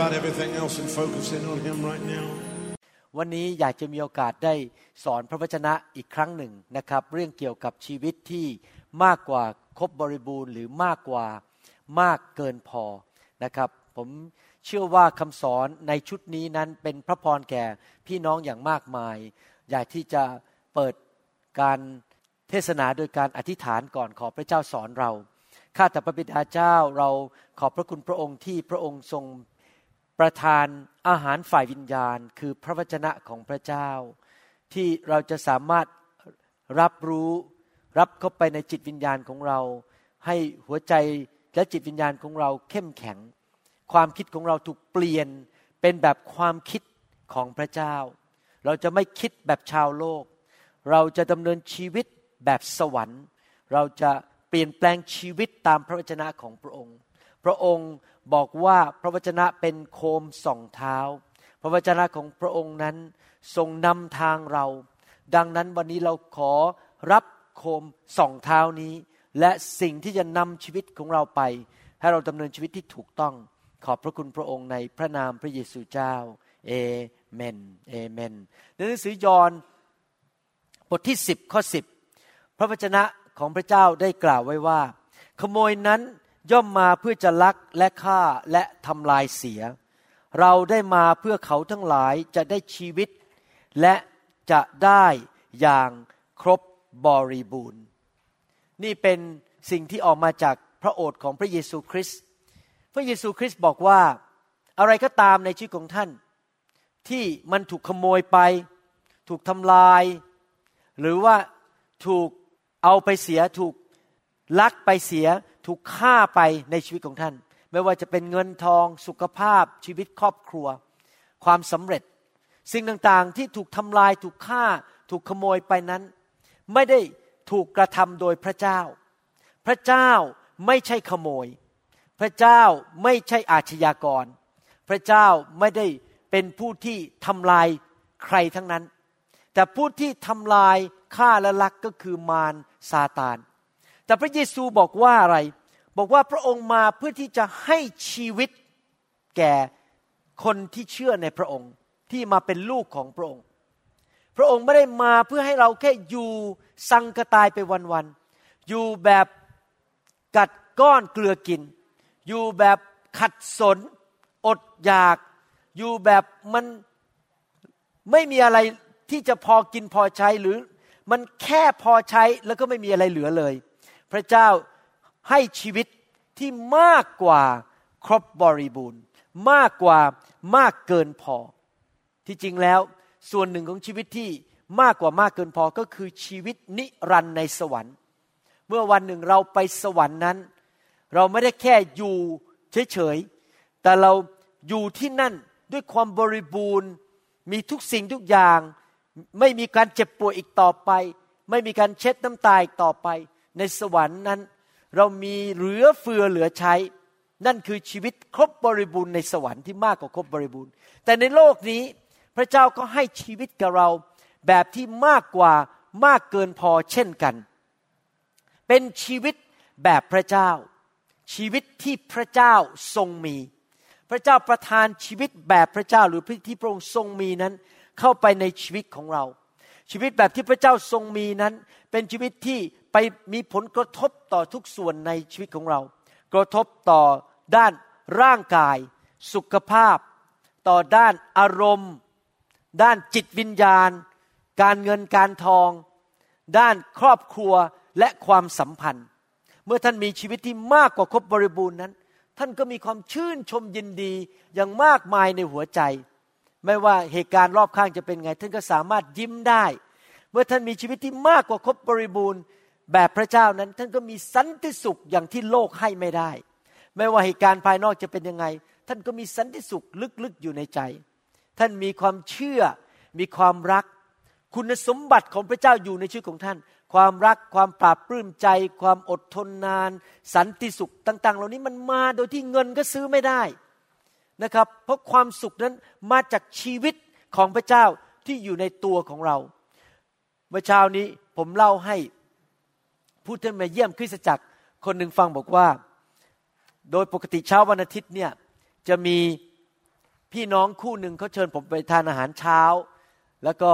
about everything else and focus in on Him right now. วันนี้อยากจะมีโอกาสได้สอนพระวจนะอีกครั้งหนึ่งนะครับ เรื่องเกี่ยวกับชีวิตที่มากกว่าครบบริบูรณ์หรือมากกว่ามากเกินพอนะครับ ผมเชื่อว่าคำสอนในชุดนี้นั้นเป็นพระพรแก่พี่น้องอย่างมากมาย อยากที่จะเปิดการเทศนาโดยการอธิษฐานก่อนขอพระเจ้าสอนเราข้าแต่พระบิดาเจ้าเราขอบพระคุณพระองค์ที่พระองค์ทรง ประทานอาหารฝ่ายวิญญาณ คือพระวจนะของพระเจ้า ที่เราจะสามารถรับรู้รับเข้าไปในจิตวิญญาณของเรา ให้หัวใจและจิตวิญญาณของเราเข้มแข็ง ความคิดของเราถูกเปลี่ยนเป็นแบบความคิดของพระเจ้า เราจะไม่คิดแบบชาวโลก เราจะดำเนินชีวิตแบบสวรรค์ เราจะเปลี่ยนแปลงชีวิตตามพระวจนะของพระองค์ พระองค์ บอกว่าพระวจนะเป็นโคมส่องเท้า พระวจนะของพระองค์นั้นทรงนำทางเรา ดังนั้นวันนี้เราขอรับโคมส่องเท้านี้ และสิ่งที่จะนำชีวิตของเราไป ให้เราดำเนินชีวิตที่ถูกต้อง ขอบพระคุณพระองค์ในพระนามพระเยซูเจ้า เอเมน เอเมน ในหนังสือยอห์นบทที่ 10 ข้อ 10 พระวจนะของพระเจ้าได้กล่าวไว้ว่า ขโมยนั้น ย่อมมาเพื่อจะลักและฆ่าและทำลายเสีย เราได้มาเพื่อเขาทั้งหลายจะได้ชีวิต และจะได้อย่างครบบริบูรณ์ นี่เป็นสิ่งที่ออกมาจากพระโอษฐ์ของพระเยซูคริสต์พระเยซูคริสต์บอกว่าอะไรก็ตามในชีวิตของท่าน ที่มันถูกขโมยไป ถูกทำลาย หรือว่าถูกเอาไปเสียถูกลักไปเสีย ถูกฆ่าไปในชีวิตของท่าน ไม่ว่าจะเป็นเงินทองสุขภาพชีวิตครอบครัว ความสำเร็จ สิ่งต่างๆที่ถูกทำลายถูกฆ่าถูกขโมยไปนั้น ไม่ได้ถูกกระทำโดยพระเจ้า พระเจ้าไม่ใช่ขโมย พระเจ้าไม่ใช่อาชญากร พระเจ้าไม่ได้เป็นผู้ที่ทำลายใครทั้งนั้น แต่ผู้ที่ทำลายฆ่าและลักก็คือมารซาตาน แต่พระเยซูบอกว่าอะไร บอกว่าพระองค์มาเพื่อที่จะให้ชีวิตแก่คนที่เชื่อในพระองค์ที่มาเป็นลูกของพระองค์ พระองค์ไม่ได้มาเพื่อให้เราแค่อยู่สังกตายไปวันๆ อยู่แบบกัดก้อนเกลือกิน อยู่แบบขัดสน อดอยาก อยู่แบบมันไม่มีอะไรที่จะพอกินพอใช้หรือมันแค่พอใช้แล้วก็ไม่มีอะไรเหลือเลย พระเจ้าให้ชีวิตที่มากกว่าครบบริบูรณ์ มากกว่ามากเกินพอ ที่จริงแล้วส่วนหนึ่งของชีวิตที่มากกว่ามากเกินพอก็คือชีวิตนิรันดร์ในสวรรค์ เมื่อวันหนึ่งเราไปสวรรค์นั้น เราไม่ได้แค่อยู่เฉยๆแต่เราอยู่ที่นั่นด้วยความบริบูรณ์ มีทุกสิ่งทุกอย่าง ไม่มีการเจ็บป่วยอีกต่อไป ไม่มีการเช็ดน้ำตาอีกต่อไป ในสวรรค์นั้น เรามีเหลือเฟือเหลือใช้ นั่นคือชีวิตครบบริบูรณ์ในสวรรค์ที่มากกว่าครบบริบูรณ์ แต่ในโลกนี้พระเจ้าก็ให้ชีวิตกับเราแบบที่มากกว่ามากเกินพอเช่นกัน เป็นชีวิตแบบพระเจ้า ชีวิตที่พระเจ้าทรงมี พระเจ้าประทานชีวิตแบบพระเจ้าหรือที่พระองค์ทรงมีนั้น เข้าไปในชีวิตของเรา ชีวิตแบบที่พระเจ้าทรงมีนั้น เป็นชีวิตที่ไปมีผลกระทบต่อทุกส่วนในชีวิตของเรา กระทบต่อด้านร่างกาย สุขภาพ ต่อด้านอารมณ์ ด้านจิตวิญญาณ การเงินการทอง ด้านครอบครัวและความสัมพันธ์ เมื่อท่านมีชีวิตที่มากกว่าครบบริบูรณ์นั้น ท่านก็มีความชื่นชมยินดีอย่างมากมายในหัวใจ ไม่ว่าเหตุการณ์รอบข้างจะเป็นไง ท่านก็สามารถยิ้มได้ เมื่อท่านมีชีวิตที่มากกว่าครบบริบูรณ์แบบพระเจ้านั้น ท่านก็มีสันติสุขอย่างที่โลกให้ไม่ได้ ไม่ว่าเหตุการณ์ภายนอกจะเป็นยังไง ท่านก็มีสันติสุขลึกๆอยู่ในใจ ท่านมีความเชื่อ มีความรัก คุณสมบัติของพระเจ้าอยู่ในชีวิตของท่าน ความรักความปราบปลื้มใจ ความอดทนนาน สันติสุขต่าง ๆ เหล่านี้มันมาโดยที่เงินก็ซื้อไม่ได้นะครับ เพราะความสุขนั้นมาจากชีวิตของพระเจ้าที่อยู่ในตัวของเรา เมื่อเช้านี้ผมเล่าให้ผู้ที่มาเยี่ยมคริสตจักรคนหนึ่งฟังบอกว่า โดยปกติเช้าวันอาทิตย์เนี่ยจะมีพี่น้องคู่หนึ่งเขาเชิญผมไปทานอาหารเช้า แล้วก็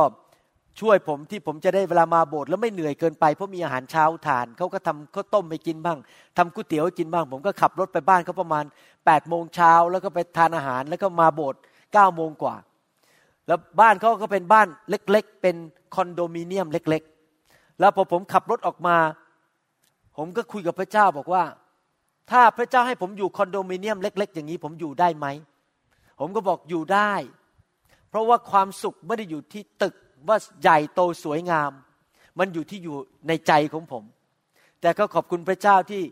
ช่วยผมที่ผมจะได้เวลามาโบสถ์แล้วไม่เหนื่อยเกินไปเพราะมีอาหารเช้าทานเขาก็ทำข้าวต้มไปกินบ้างทำก๋วยเตี๋ยวกินบ้าง ผมก็ขับรถไปบ้านเขาประมาณ8ปดโมงเช้าแล้วก็ไปทานอาหารแล้วก็มาโบสถ์เก้าโมงกว่า แล้วบ้านเขาก็เป็นบ้านเล็กๆ เป็นคอนโดมิเนียมเล็ก ๆ แล้วพอผมขับรถออกมา ผมก็คุยกับพระเจ้าบอกว่า ถ้าพระเจ้าให้ผมอยู่คอนโดมิเนียมเล็ก ๆ อย่างนี้ผมอยู่ได้ไหม ผมก็บอกอยู่ได้ เพราะว่าความสุขไม่ได้อยู่ที่ตึกว่าใหญ่โตสวยงาม มันอยู่ที่อยู่ในใจของผม แต่ก็ขอบคุณพระเจ้าที่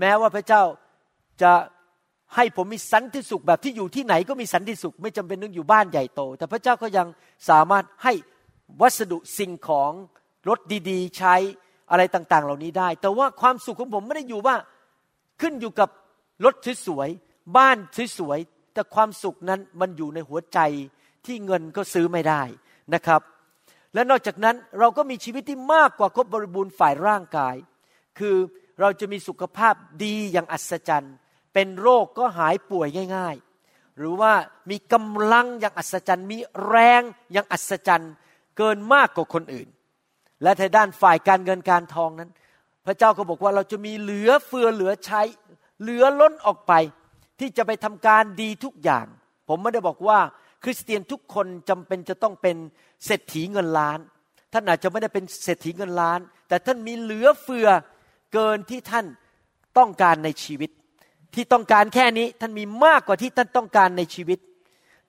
แม้ว่าพระเจ้าจะ ให้ผมมีสันติสุขแบบที่อยู่ที่ไหนก็มีสันติสุข ไม่จำเป็นต้องอยู่บ้านใหญ่โต แต่พระเจ้าก็ยังสามารถให้วัสดุสิ่งของรถดีๆ ใช้อะไรต่างๆ เหล่านี้ได้ แต่ว่าความสุขของผมไม่ได้อยู่ว่าขึ้นอยู่กับรถสวยๆบ้านสวยๆแต่ความสุขนั้นมันอยู่ในหัวใจที่เงินก็ซื้อไม่ได้นะครับ และนอกจากนั้นเราก็มีชีวิตที่มากกว่าครบบริบูรณ์ฝ่ายร่างกาย คือเราจะมีสุขภาพดีอย่างอัศจรรย์ เป็นโรคก็หายป่วยง่าย ๆ หรือว่ามีกำลังอย่างอัศจรรย์ มีแรงอย่างอัศจรรย์ เกินมากกว่าคนอื่น และในด้านฝ่ายการเงินการทองนั้น พระเจ้าก็บอกว่าเราจะมีเหลือเฟือเหลือใช้ เหลือล้นออกไป ที่จะไปทำการดีทุกอย่าง ผมไม่ได้บอกว่าคริสเตียนทุกคนจำเป็นจะต้องเป็นเศรษฐีเงินล้าน ท่านอาจจะไม่ได้เป็นเศรษฐีเงินล้าน แต่ท่านมีเหลือเฟือเกินที่ท่านต้องการในชีวิต ที่ต้องการแค่นี้ท่านมีมากกว่าที่ท่านต้องการในชีวิต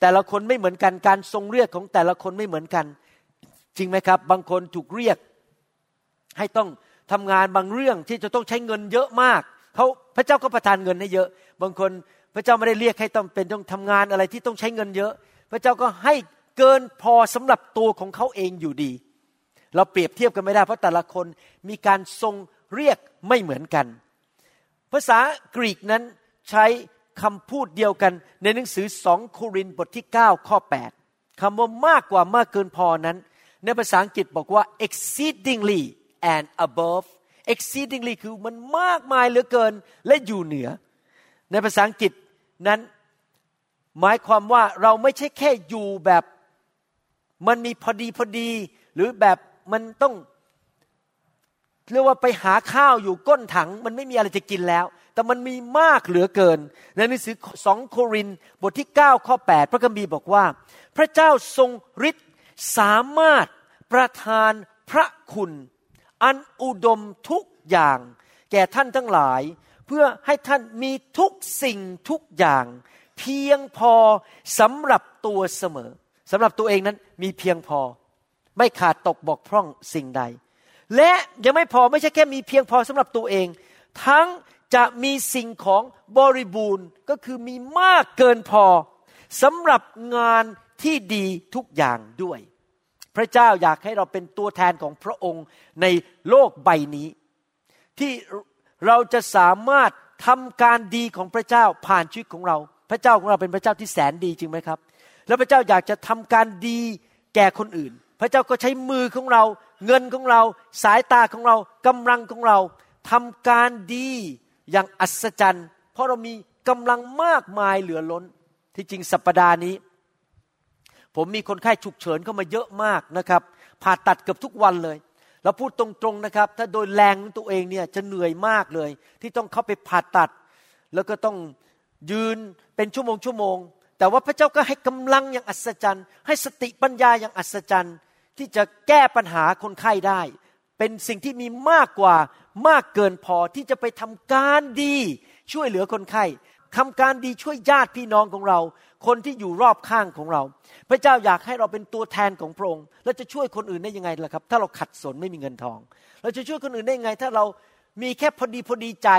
แต่ละคนไม่เหมือนกันการทรงเรียกของแต่ละคนไม่เหมือนกัน จริงไหมครับ บางคนถูกเรียก ให้ต้องทำงานบางเรื่องที่จะต้องใช้เงินเยอะมากเขาพระเจ้าก็ประทานเงินให้เยอะ บางคนพระเจ้าไม่ได้เรียกให้ต้องเป็นต้องทำงานอะไรที่ต้องใช้เงินเยอะ พระเจ้าก็ให้เกินพอสำหรับตัวของเขาเองอยู่ดี เราเปรียบเทียบกันไม่ได้เพราะแต่ละคนมีการทรงเรียกไม่เหมือนกัน ภาษากรีกนั้นใช้คำพูดเดียวกันในหนังสือสองโครินบทที่ 9 ข้อ 8คำว่ามากกว่ามากเกินพอนั้น ในภาษาอังกฤษบอกว่า exceedingly and above exceedingly คือมันมากมายเหลือเกินและอยู่เหนือ ในภาษาอังกฤษนั้นหมายความว่าเราไม่ใช่แค่อยู่แบบมันมีพอดีพอดี หรือแบบมันต้อง เรียกว่าไปหาข้าวอยู่ก้นถัง มันไม่มีอะไรจะกินแล้ว แต่มันมีมากเหลือเกิน ในหนังสือสองโครินบทที่ 9 ข้อ 8 พระคัมภีร์บอกว่า พระเจ้าทรงฤทธิ์สามารถประทานพระคุณ อันอุดมทุกอย่าง แก่ท่านทั้งหลาย เพื่อให้ท่านมีทุกสิ่งทุกอย่าง เพียงพอสำหรับตัวเสมอสำหรับตัวเองนั้นมีเพียงพอ ไม่ขาดตกบกพร่องสิ่งใด และยังไม่พอไม่ใช่แค่มีเพียงพอสำหรับตัวเอง ทั้งจะมีสิ่งของบริบูรณ์ก็คือมีมากเกินพอสำหรับงานที่ดีทุกอย่างด้วย พระเจ้าอยากให้เราเป็นตัวแทนของพระองค์ในโลกใบนี้ ที่เราจะสามารถทำการดีของพระเจ้าผ่านชีวิตของเรา พระเจ้าของเราเป็นพระเจ้าที่แสนดีจริงไหมครับ แล้วพระเจ้าอยากจะทำการดีแก่คนอื่น พระเจ้าก็ใช้มือของเรา เงินของเรา สายตาของเรากำลังของเราทำการดีอย่างอัศจรรย์ เพราะเรามีกำลังมากมายเหลือล้น ที่จริงสัปปดาห์นี้ ผมมีคนไข้ฉุกเฉินเข้ามาเยอะมากนะครับ ผ่าตัดเกือบทุกวันเลยเราพูดตรงๆนะครับ ถ้าโดยแรงตัวเองเนี่ยจะเหนื่อยมากเลย ที่ต้องเข้าไปผ่าตัด แล้วก็ต้องยืนเป็นชั่วโมงชั่วโมง แต่ว่าพระเจ้าก็ให้กำลังอย่างอัศจรรย์ ให้สติปัญญาอย่างอัศจรรย์ ที่จะแก้ปัญหาคนไข้ได้ เป็นสิ่งที่มีมากกว่ามากเกินพอที่จะไปทำการดีช่วยเหลือคนไข้ทำการดีช่วยญาติพี่น้องของเรา คนที่อยู่รอบข้างของเรา พระเจ้าอยากให้เราเป็นตัวแทนของพระองค์เราจะช่วยคนอื่นได้ยังไงล่ะครับ ถ้าเราขัดสนไม่มีเงินทอง เราจะช่วยคนอื่นได้ยังไง ถ้าเรามีแค่พอดีพอดีใจ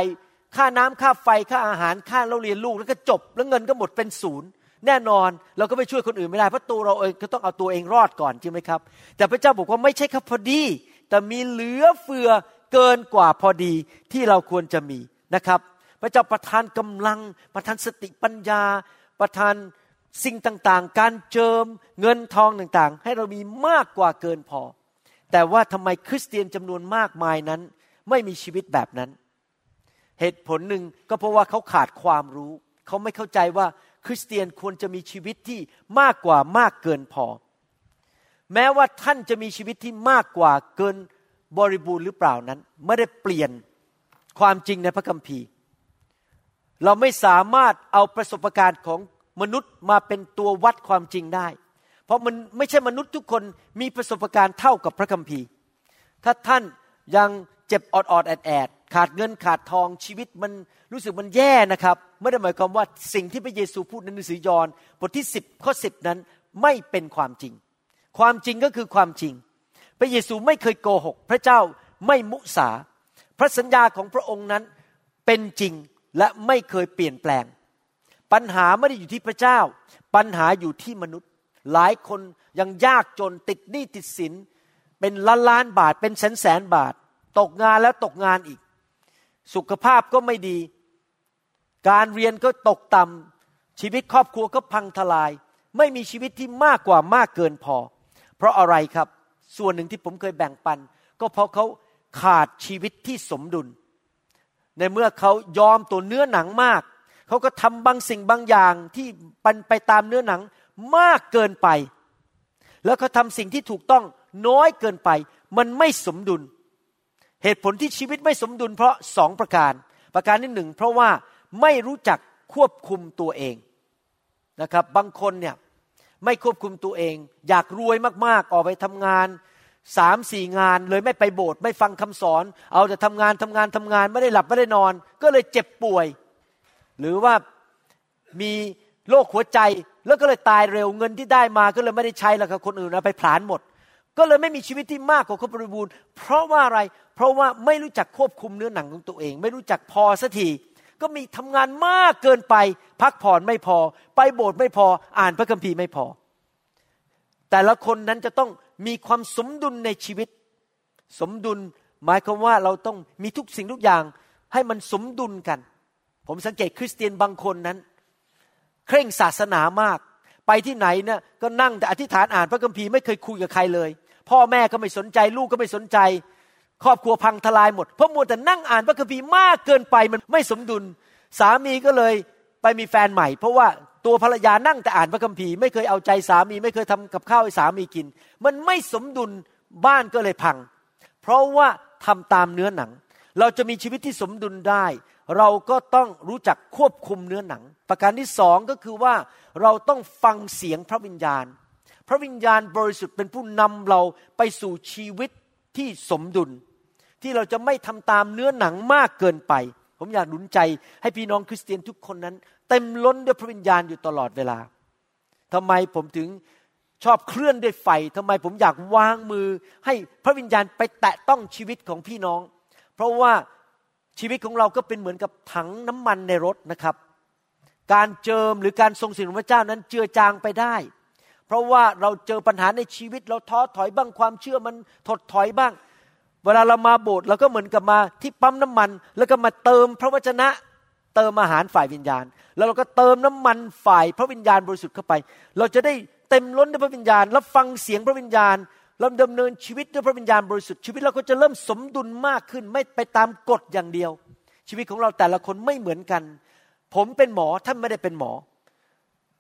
ค่าน้ำค่าไฟค่าอาหารค่าเราเรียนลูกแล้วก็จบ แล้วเงินก็หมดเป็นศูนย์ แน่นอนเราก็ไปช่วยคนอื่นไม่ได้เพราะตัวเราเองก็ต้องเอาตัวเองรอดก่อนใช่ไหมครับ แต่พระเจ้าบอกว่าไม่ใช่แค่พอดี แต่มีเหลือเฟือเกินกว่าพอดีที่เราควรจะมีนะครับ พระเจ้าประทานกำลัง ประทานสติปัญญา ประทานสิ่งต่างๆ การเจิมเงินทองต่างๆ ให้เรามีมากกว่าเกินพอ แต่ว่าทำไมคริสเตียนจำนวนมากมายนั้น ไม่มีชีวิตแบบนั้น เหตุผลหนึ่งก็เพราะว่าเขาขาดความรู้ เขาไม่เข้าใจว่า คริสเตียนควรจะมีชีวิตที่มากกว่ามากเกินพอ แม้ว่าท่านจะมีชีวิตที่มากกว่าเกินบริบูรณ์หรือเปล่านั้น ไม่ได้เปลี่ยนความจริงในพระคัมภีร์ เราไม่สามารถเอาประสบการณ์ของมนุษย์มาเป็นตัววัดความจริงได้ เพราะมันไม่ใช่มนุษย์ทุกคนมีประสบการณ์เท่ากับพระคัมภีร์ ถ้าท่านยังเจ็บอดอดแอดแอด ขาดเงินขาดทองชีวิตมันรู้สึกมันแย่นะครับไม่ได้หมายความว่าสิ่งที่พระเยซูพูดในหนังสือยอห์นบทที่ 10ข้อ10 นั้นไม่เป็นความจริง ความจริงก็คือความจริง พระเยซูไม่เคยโกหก พระเจ้าไม่มุสา พระสัญญาของพระองค์นั้นเป็นจริงและไม่เคยเปลี่ยนแปลง ปัญหาไม่ได้อยู่ที่พระเจ้า ปัญหาอยู่ที่มนุษย์ หลายคนยังยากจนติดหนี้ติดสิน เป็นล้านล้านบาทเป็นแสนแสนบาท ตกงานแล้วตกงานอีก สุขภาพก็ไม่ดี การเรียนก็ตกต่ำชีวิตครอบครัวก็พังทลาย ไม่มีชีวิตที่มากกว่ามากเกินพอ เพราะอะไรครับ ส่วนหนึ่งที่ผมเคยแบ่งปัน ก็เพราะเขาขาดชีวิตที่สมดุล ในเมื่อเขายอมตัวเนื้อหนังมาก เขาก็ทำบางสิ่งบางอย่างที่ปันไปตามเนื้อหนังมากเกินไป แล้วเขาทาสิ่งที่ถูกต้องน้อยเกินไป มันไม่สมดุล เหตุผลที่ชีวิตไม่สมดุลเพราะสองประการ ประการที่หนึ่งเพราะว่าไม่รู้จักควบคุมตัวเองนะครับ บางคนเนี่ยไม่ควบคุมตัวเอง อยากรวยมากๆออกไปทำงานสามสี่งานเลยไม่ไปโบสถ์ไม่ฟังคำสอน เอาแต่ทำงานทำงานทำงานไม่ได้หลับไม่ได้นอน ก็เลยเจ็บป่วย หรือว่ามีโรคหัวใจแล้วก็เลยตายเร็วเงินที่ได้มาก็เลยไม่ได้ใช้แล้วครับคนอื่นเอาไปผลาญหมด ก็เลยไม่มีชีวิตที่มากกว่าคนบริบูรณ์ เพราะว่าอะไร เพราะว่าไม่รู้จักควบคุมเนื้อหนังของตัวเอง ไม่รู้จักพอสักทีก็มีทำงานมากเกินไป พักผ่อนไม่พอ ไปโบสถ์ไม่พอ อ่านพระคัมภีร์ไม่พอ แต่ละคนนั้นจะต้องมีความสมดุลในชีวิต สมดุลหมายความว่าเราต้องมีทุกสิ่งทุกอย่างให้มันสมดุลกัน ผมสังเกตคริสเตียนบางคนนั้น เคร่งศาสนามาก ไปที่ไหนเนี่ยก็นั่งแต่อธิษฐานอ่านพระคัมภีร์ไม่เคยคุยกับใครเลย พ่อแม่ก็ไม่สนใจ ลูกก็ไม่สนใจ ครอบครัวพังทลายหมด เพราะมัวแต่นั่งอ่านพระคัมภีร์มากเกินไปมันไม่สมดุล สามีก็เลยไปมีแฟนใหม่ เพราะว่าตัวภรรยานั่งแต่อ่านพระคัมภีร์ไม่เคยเอาใจสามีไม่เคยทำกับข้าวให้สามีกิน มันไม่สมดุลบ้านก็เลยพัง เพราะว่าทำตามเนื้อหนัง เราจะมีชีวิตที่สมดุลได้ เราก็ต้องรู้จักควบคุมเนื้อหนัง ประการที่สองก็คือว่าเราต้องฟังเสียงพระวิญญาณ พระวิญญาณบริสุทธิ์เป็นผู้นำเราไปสู่ชีวิตที่สมดุล ที่เราจะไม่ทำตามเนื้อหนังมากเกินไป ผมอยากหนุนใจให้พี่น้องคริสเตียนทุกคนนั้น เต็มล้นด้วยพระวิญญาณอยู่ตลอดเวลาทำไมผมถึงชอบเคลื่อนด้วยไฟทำไมผมอยากวางมือ ให้พระวิญญาณไปแตะต้องชีวิตของพี่น้อง เพราะว่าชีวิตของเราก็เป็นเหมือนกับถังน้ำมันในรถนะครับ การเจิมหรือการทรงสิ่งของพระเจ้านั้นเจือจางไปได้ เพราะว่าเราเจอปัญหาในชีวิตเราท้อถอยบ้างความเชื่อมันถดถอยบ้าง เวลาเรามาโบสถ์เราก็เหมือนกับมาที่ปั๊มน้ำมัน แล้วก็มาเติมพระวจนะเติมอาหารฝ่ายวิญญาณ แล้วเราก็เติมน้ำมันฝ่ายพระวิญญาณบริสุทธิ์เข้าไป เราจะได้เต็มล้นด้วยพระวิญญาณแล้วฟังเสียงพระวิญญาณเราดำเนินชีวิตด้วยพระวิญญาณบริสุทธิ์ชีวิตเราก็จะเริ่มสมดุลมากขึ้น ไม่ไปตามกฎอย่างเดียว ชีวิตของเราแต่ละคนไม่เหมือนกัน ผมเป็นหมอท่านไม่ได้เป็นหมอ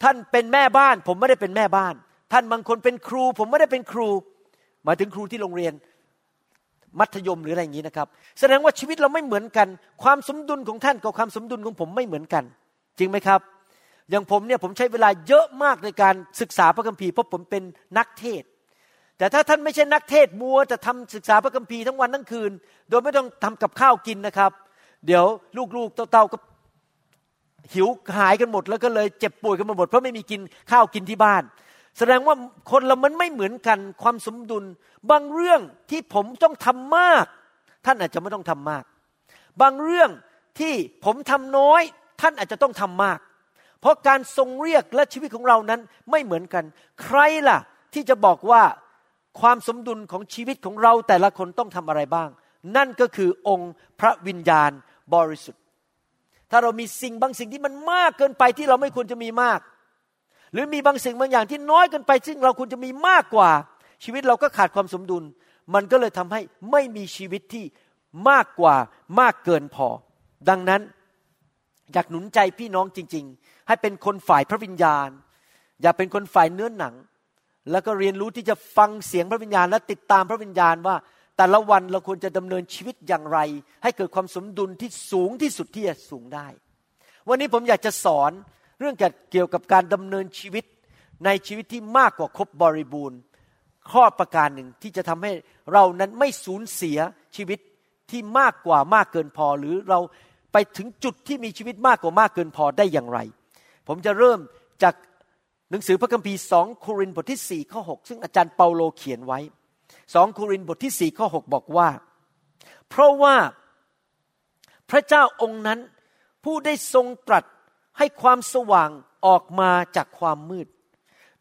ท่านเป็นแม่บ้าน ผมไม่ได้เป็นแม่บ้าน ท่านบางคนเป็นครู ผมไม่ได้เป็นครู หมายถึงครูที่โรงเรียน มัธยมหรืออะไรอย่างนี้นะครับ แสดงว่าชีวิตเราไม่เหมือนกัน ความสมดุลของท่านกับความสมดุลของผมไม่เหมือนกัน จริงไหมครับ อย่างผมเนี่ยผมใช้เวลาเยอะมากในการศึกษาพระคัมภีร์เพราะผมเป็นนักเทศแต่ถ้าท่านไม่ใช่นักเทศมัวจะทำศึกษาพระคัมภีร์ทั้งวันทั้งคืน โดยไม่ต้องทำกับข้าวกินนะครับ เดี๋ยวลูกๆเต้าๆก็ หิวหายกันหมดแล้วก็เลยเจ็บป่วยกันหมดเพราะไม่มีกินข้าวกินที่บ้าน แสดงว่าคนเรามันไม่เหมือนกันความสมดุล บางเรื่องที่ผมต้องทำมาก ท่านอาจจะไม่ต้องทำมาก บางเรื่องที่ผมทำน้อย ท่านอาจจะต้องทำมาก เพราะการทรงเรียกและชีวิตของเรานั้นไม่เหมือนกัน ใครล่ะที่จะบอกว่าความสมดุลของชีวิตของเราแต่ละคนต้องทำอะไรบ้าง นั่นก็คือองค์พระวิญญาณบริสุทธิ์ ถ้าเรามีสิ่งบางสิ่งที่มันมากเกินไปที่เราไม่ควรจะมีมาก หรือมีบางสิ่งบางอย่างที่น้อยเกินไป ซึ่งเราควรจะมีมากกว่า ชีวิตเราก็ขาดความสมดุล มันก็เลยทำให้ไม่มีชีวิตที่มากกว่ามากเกินพอ ดังนั้นอยากหนุนใจพี่น้องจริง ๆ ให้เป็นคนฝ่ายพระวิญญาณ อย่าเป็นคนฝ่ายเนื้อหนัง แล้วก็เรียนรู้ที่จะฟังเสียงพระวิญญาณ และติดตามพระวิญญาณว่า แต่ละวันเราควรจะดำเนินชีวิตอย่างไร ให้เกิดความสมดุลที่สูงที่สุดที่จะสูงได้ วันนี้ผมอยากจะสอนเรื่องเกี่ยวกับการดำเนินชีวิตในชีวิตที่มากกว่าครบบริบูรณ์ ข้อประการหนึ่งที่จะทำให้เรานั้นไม่สูญเสียชีวิตที่มากกว่ามากเกินพอ หรือเราไปถึงจุดที่มีชีวิตมากกว่ามากเกินพอได้อย่างไร ผมจะเริ่มจากหนังสือพระคัมภีร์สองโครินธ์บทที่สี่ข้อหซึ่งอาจารย์เปาโลเขียนไว้ สองโครินธ์บทที่สี่ข้อหบอกว่า เพราะว่าพระเจ้าองค์นั้นผู้ได้ทรงตรัสให้ความสว่างออกมาจากความมืด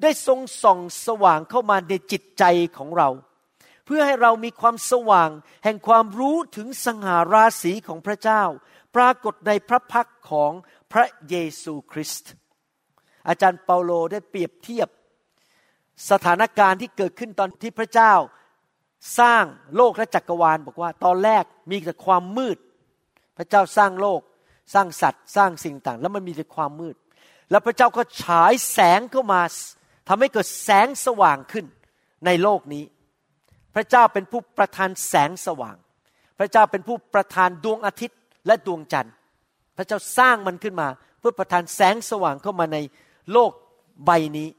ได้ทรงส่องสว่างเข้ามาในจิตใจของเรา เพื่อให้เรามีความสว่างแห่งความรู้ถึงสง่าราศีของพระเจ้า ปรากฏในพระพักของพระเยซูคริสต์อาจารย์เปาโลได้เปรียบเทียบสถานการณ์ที่เกิดขึ้นตอนที่พระเจ้า สร้างโลกและจักรวาล บอกว่าตอนแรกมีแต่ความมืด พระเจ้าสร้างโลก สร้างสัตว์ สร้างสิ่งต่าง แล้วมันมีแต่ความมืด แล้วพระเจ้าก็ฉายแสงเข้ามาทำให้เกิดแสงสว่างขึ้นในโลกนี้ พระเจ้าเป็นผู้ประทานแสงสว่าง พระเจ้าเป็นผู้ประทานดวงอาทิตย์และดวงจันทร์ พระเจ้าสร้างมันขึ้นมา เพื่อประทานแสงสว่างเข้ามาในโลกใบนี้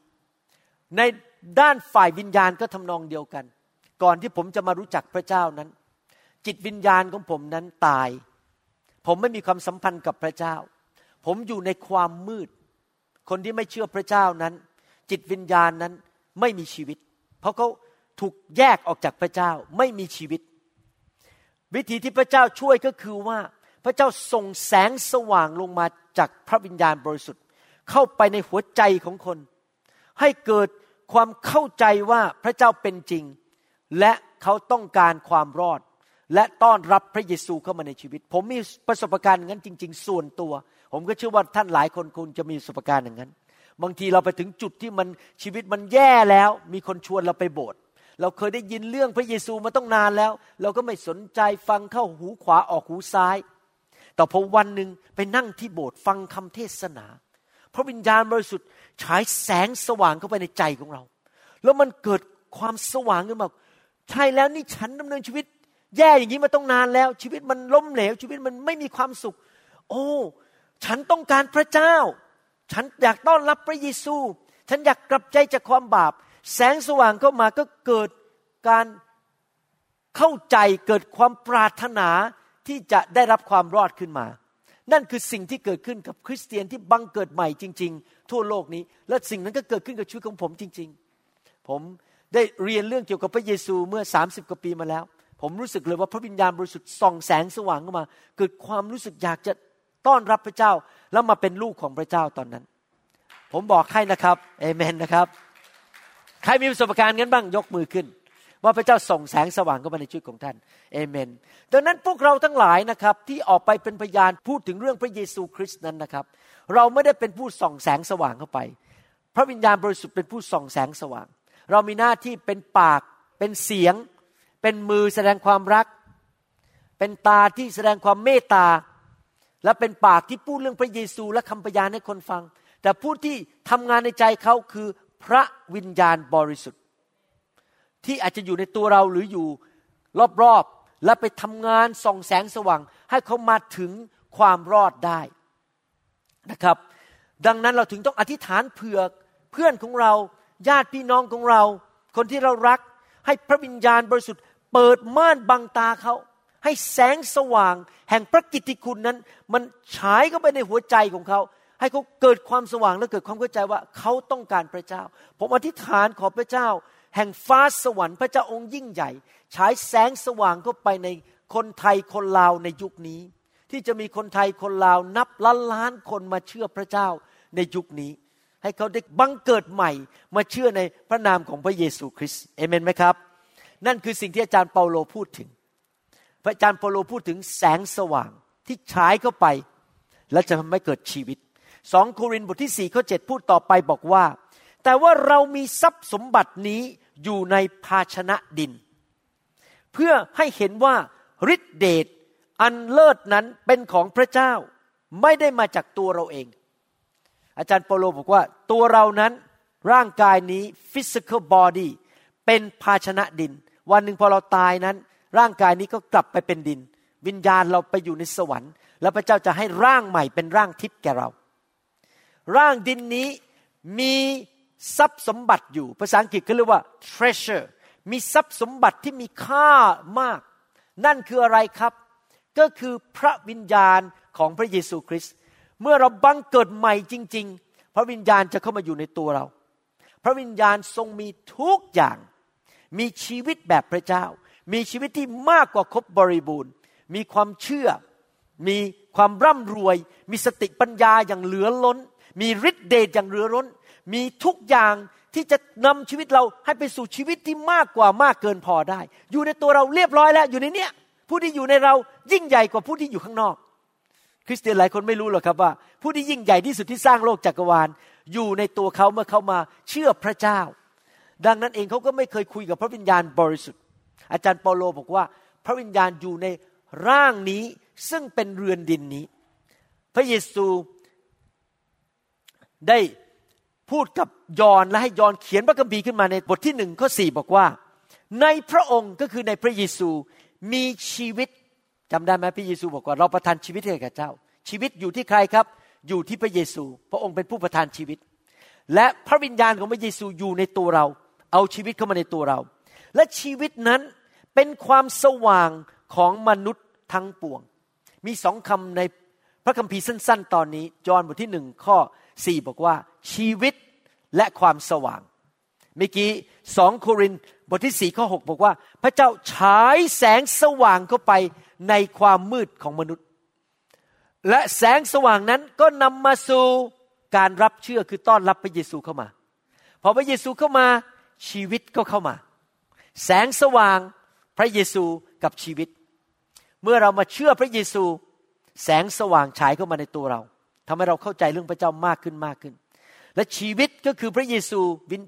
ในด้านฝ่ายวิญญาณก็ทำนองเดียวกัน ก่อนที่ผมจะมารู้จักพระเจ้านั้น จิตวิญญาณของผมนั้นตาย ผมไม่มีความสัมพันธ์กับพระเจ้า ผมอยู่ในความมืด คนที่ไม่เชื่อพระเจ้านั้น จิตวิญญาณนั้นไม่มีชีวิต เพราะเขาถูกแยกออกจากพระเจ้าไม่มีชีวิต วิธีที่พระเจ้าช่วยก็คือว่าพระเจ้าส่งแสงสว่างลงมาจากพระวิญญาณบริสุทธิ์ เข้าไปในหัวใจของคน ให้เกิดความเข้าใจว่าพระเจ้าเป็นจริง และเขาต้องการความรอด และต้อนรับพระเยซูเข้ามาในชีวิต ผมมีประสบการณ์อย่างนั้นจริง ๆ ส่วนตัว ผมก็เชื่อว่าท่านหลายคนคงจะมีประสบการณ์อย่างนั้น บางทีเราไปถึงจุดที่มันชีวิตมันแย่แล้ว มีคนชวนเราไปโบสถ์เราเคยได้ยินเรื่องพระเยซูมาต้องนานแล้ว เราก็ไม่สนใจฟังเข้าหูขวาออกหูซ้าย แต่พอวันหนึ่งไปนั่งที่โบสถ์ฟังคำเทศนา พระวิญญาณบริสุทธิ์ฉายแสงสว่างเข้าไปในใจของเรา แล้วมันเกิดความสว่างขึ้นมา ใช่แล้วนี่ฉันดำเนินชีวิต แย่อย่างนี้มาต้องนานแล้ว ชีวิตมันล้มเหลว ชีวิตมันไม่มีความสุข โอ้ ฉันต้องการพระเจ้า ฉันอยากต้อนรับพระเยซู ฉันอยากกลับใจจากความบาป แสงสว่างเข้ามาก็เกิดการเข้าใจเกิดความปรารถนาที่จะได้รับความรอดขึ้นมา นั่นคือสิ่งที่เกิดขึ้นกับคริสเตียนที่บังเกิดใหม่จริง ๆ ทั่วโลกนี้ และสิ่งนั้นก็เกิดขึ้นกับชีวิตของผมจริง ๆ ผม ได้เรียนเรื่องเกี่ยวกับพระเยซูเมื่อ 30 กว่าปีมาแล้ว ผมรู้สึกเลยว่าพระวิญญาณบริสุทธิ์ส่องแสงสว่างเข้ามา เกิดความรู้สึกอยากจะต้อนรับพระเจ้า แล้วมาเป็นลูกของพระเจ้าตอนนั้น ผมบอกให้นะครับเอเมนนะครับใครมีประสบการณ์งั้นบ้างยกมือขึ้น ว่าพระเจ้าส่งแสงสว่างเข้ามาในชีวิตของท่านเอเมน ดังนั้นพวกเราทั้งหลายนะครับที่ออกไปเป็นพยานพูดถึงเรื่องพระเยซูคริสต์นั้นนะครับ เราไม่ได้เป็นผู้ส่องแสงสว่างเข้าไป พระวิญญาณบริสุทธิ์เป็นผู้ส่องแสงสว่าง เรามีหน้าที่เป็นปาก เป็นเสียง เป็นมือแสดงความรัก เป็นตาที่แสดงความเมตตา และเป็นปากที่พูดเรื่องพระเยซูและคำพยานให้คนฟัง แต่ผู้ที่ทำงานในใจเขาคือพระวิญญาณบริสุทธิ์ ที่อาจจะอยู่ในตัวเราหรืออยู่รอบๆ และไปทำงานส่องแสงสว่าง ให้เขามาถึงความรอดได้นะครับ ดังนั้นเราถึงต้องอธิษฐานเผื่อเพื่อนของเรา ญาติพี่น้องของเรา คนที่เรารัก ให้พระวิญญาณบริสุทธิ์เปิดม่านบังตาเขาให้แสงสว่าง แห่งพระกิตติคุณนั้น มันฉายเข้าไปในหัวใจของเขา ให้เขาเกิดความสว่างและเกิดความเข้าใจว่าเขาต้องการพระเจ้า ผมอธิษฐานขอพระเจ้า แห่งฟ้าสวรรค์พระเจ้าองค์ยิ่งใหญ่ ฉายแสงสว่างเข้าไปในคนไทยคนลาวในยุคนี้ ที่จะมีคนไทยคนลาวนับล้านล้านคนมาเชื่อพระเจ้าในยุคนี้ ให้เขาได้บังเกิดใหม่ มาเชื่อในพระนามของพระเยซูคริสต์เอเมนไหมครับ นั่นคือสิ่งที่อาจารย์เปาโลพูดถึง พระอาจารย์เปาโลพูดถึงแสงสว่างที่ฉายเข้าไป และจะทำให้เกิดชีวิตสองโครินธ์บทที่สี่ข้อเจ็ดพูดต่อไปบอกว่า แต่ว่าเรามีทรัพย์สมบัตินี้อยู่ในภาชนะดิน เพื่อให้เห็นว่าฤทธิเดชอันเลิศนั้นเป็นของพระเจ้า ไม่ได้มาจากตัวเราเอง อาจารย์เปโลบอกว่าตัวเรานั้นร่างกายนี้ physical body เป็นภาชนะดิน วันหนึ่งพอเราตายนั้น ร่างกายนี้ก็กลับไปเป็นดิน วิญญาณเราไปอยู่ในสวรรค์ แล้วพระเจ้าจะให้ร่างใหม่เป็นร่างทิพย์แก่เรา ร่างดินนี้มีทรัพย์สมบัติอยู่ ภาษาอังกฤษก็เรียกว่า treasure มีทรัพย์สมบัติที่มีค่ามาก นั่นคืออะไรครับ ก็คือพระวิญญาณของพระเยซูคริสต์ เมื่อเราบังเกิดใหม่จริง ๆ พระวิญญาณจะเข้ามาอยู่ในตัวเรา พระวิญญาณทรงมีทุกอย่าง มีชีวิตแบบพระเจ้า มีชีวิตที่มากกว่าครบบริบูรณ์ มีความเชื่อ มีความร่ำรวย มีสติปัญญาอย่างเหลือล้น มีฤทธิเดชอย่างเหลือล้น มีทุกอย่างที่จะนำชีวิตเราให้ไปสู่ชีวิตที่มากกว่ามากเกินพอได้ อยู่ในตัวเราเรียบร้อยแล้วอยู่ในเนี้ยผู้ที่อยู่ในเรายิ่งใหญ่กว่าผู้ที่อยู่ข้างนอก คริสเตียนหลายคนไม่รู้หรอกครับว่า ผู้ที่ยิ่งใหญ่ที่สุดที่สร้างโลกจักรวาล อยู่ในตัวเขาเมื่อเขามาเชื่อพระเจ้า ดังนั้นเองเขาก็ไม่เคยคุยกับพระวิญญาณบริสุทธิ์ อาจารย์เปาโลบอกว่า พระวิญญาณอยู่ในร่างนี้ซึ่งเป็นเรือนดินนี้ พระเยซูได้พูดกับยอนและให้ยอนเขียนพระคัมภีร์ขึ้นมาในบทที่หนึ่งข้อสี่บอกว่า ในพระองค์ก็คือในพระเยซูมีชีวิต จำได้ไหมพระเยซูบอกว่าเราประทานชีวิตให้กับเจ้า ชีวิตอยู่ที่ใครครับ อยู่ที่พระเยซู พระองค์เป็นผู้ประทานชีวิต และพระวิญญาณของพระเยซูอยู่ในตัวเรา เอาชีวิตเข้ามาในตัวเรา และชีวิตนั้นเป็นความสว่างของมนุษย์ทั้งปวง มีสองคำในพระคัมภีร์สั้น ๆ ตอนนี้จอห์นบทที่หนึ่งข้อสี่บอกว่าชีวิตและความสว่าง เมื่อกี้สองโครินบทที่สี่ข้อหบอกว่า พระเจ้าฉายแสงสว่างเข้าไปในความมืดของมนุษย์ และแสงสว่างนั้นก็นำมาสู่การรับเชื่อคือต้อนรับพระเยซูเข้ามา พอพระเยซูเข้ามาชีวิตก็เข้ามา แสงสว่างพระเยซูกับชีวิต เมื่อเรามาเชื่อพระเยซู แสงสว่างฉายเข้ามาในตัวเราทำให้เราเข้าใจเรื่องพระเจ้ามากขึ้นมากขึ้น และชีวิตก็คือพระเยซู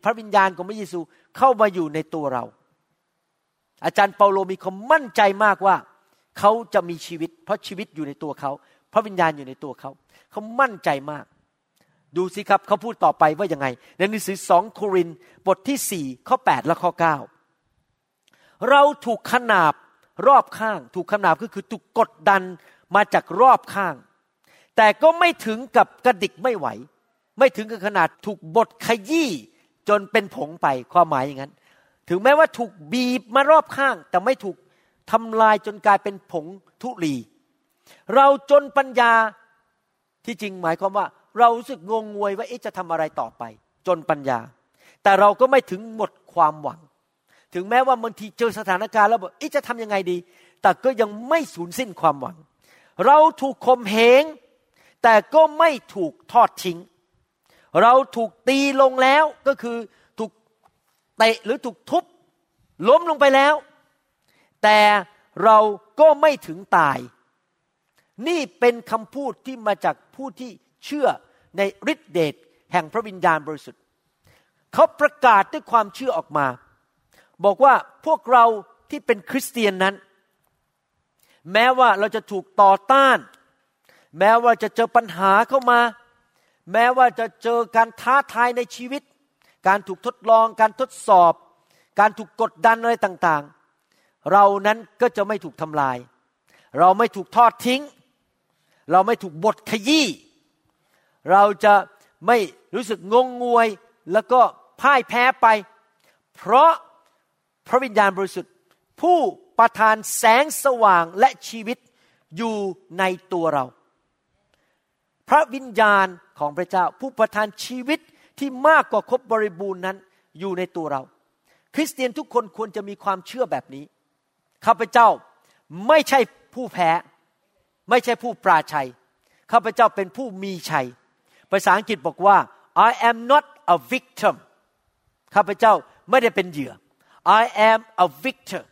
พระวิญญาณของพระเยซูเข้ามาอยู่ในตัวเรา อาจารย์เปาโลมีความมั่นใจมากว่าเขาจะมีชีวิต เพราะชีวิตอยู่ในตัวเขา พระวิญญาณอยู่ในตัวเขา เขามั่นใจมาก ดูสิครับเขาพูดต่อไปว่ายังไง ในหนังสือสองโครินบทที่สี่ข้อ8และข้อ9เราถูกขนาบรอบข้าง ถูกขนาบก็คือถูกกดดันมาจากรอบข้าง แต่ก็ไม่ถึงกับกระดิกไม่ไหว ไม่ถึงกับขนาดถูกบดขยี้จนเป็นผงไปความหมายอย่างนั้น ถึงแม้ว่าถูกบีบมารอบข้าง แต่ไม่ถูกทำลายจนกลายเป็นผงทุลี เราจนปัญญาที่จริงหมายความว่า เรารู้สึกงงงวยว่าจะทำอะไรต่อไป จนปัญญา แต่เราก็ไม่ถึงหมดความหวัง ถึงแม้ว่าบางทีเจอสถานการณ์แล้วบอกจะทำยังไงดี แต่ก็ยังไม่สูญสิ้นความหวัง เราถูกข่มเหงแต่ก็ไม่ถูกทอดทิ้ง เราถูกตีลงแล้วก็คือถูกเตะหรือถูกทุบล้มลงไปแล้ว แต่เราก็ไม่ถึงตาย นี่เป็นคำพูดที่มาจากผู้ที่เชื่อในฤทธิเดชแห่งพระวิญญาณบริสุทธิ์ เขาประกาศด้วยความเชื่อออกมา บอกว่าพวกเราที่เป็นคริสเตียนนั้น แม้ว่าเราจะถูกต่อต้าน แม้ว่าจะเจอปัญหาเข้ามา แม้ว่าจะเจอการท้าทายในชีวิต การถูกทดลอง การทดสอบ การถูกกดดันอะไรต่างๆ เรานั้นก็จะไม่ถูกทำลาย เราไม่ถูกทอดทิ้ง เราไม่ถูกบดขยี้ เราจะไม่รู้สึกงงงวยแล้วก็พ่ายแพ้ไป เพราะพระวิญญาณบริสุทธิ์ ผู้ประทานแสงสว่างและชีวิตอยู่ในตัวเรา พระวิญญาณของพระเจ้า ผู้ประทานชีวิตที่มากกว่าครบบริบูรณ์นั้นอยู่ในตัวเรา คริสเตียนทุกคนควรจะมีความเชื่อแบบนี้ข้าพเจ้าไม่ใช่ผู้แพ้ ไม่ใช่ผู้ปราชัยข้าพเจ้าเป็นผู้มีชัย ภาษาอังกฤษบอกว่า I am not a victim ข้าพเจ้าไม่ได้เป็นเหยื่อ I am a victor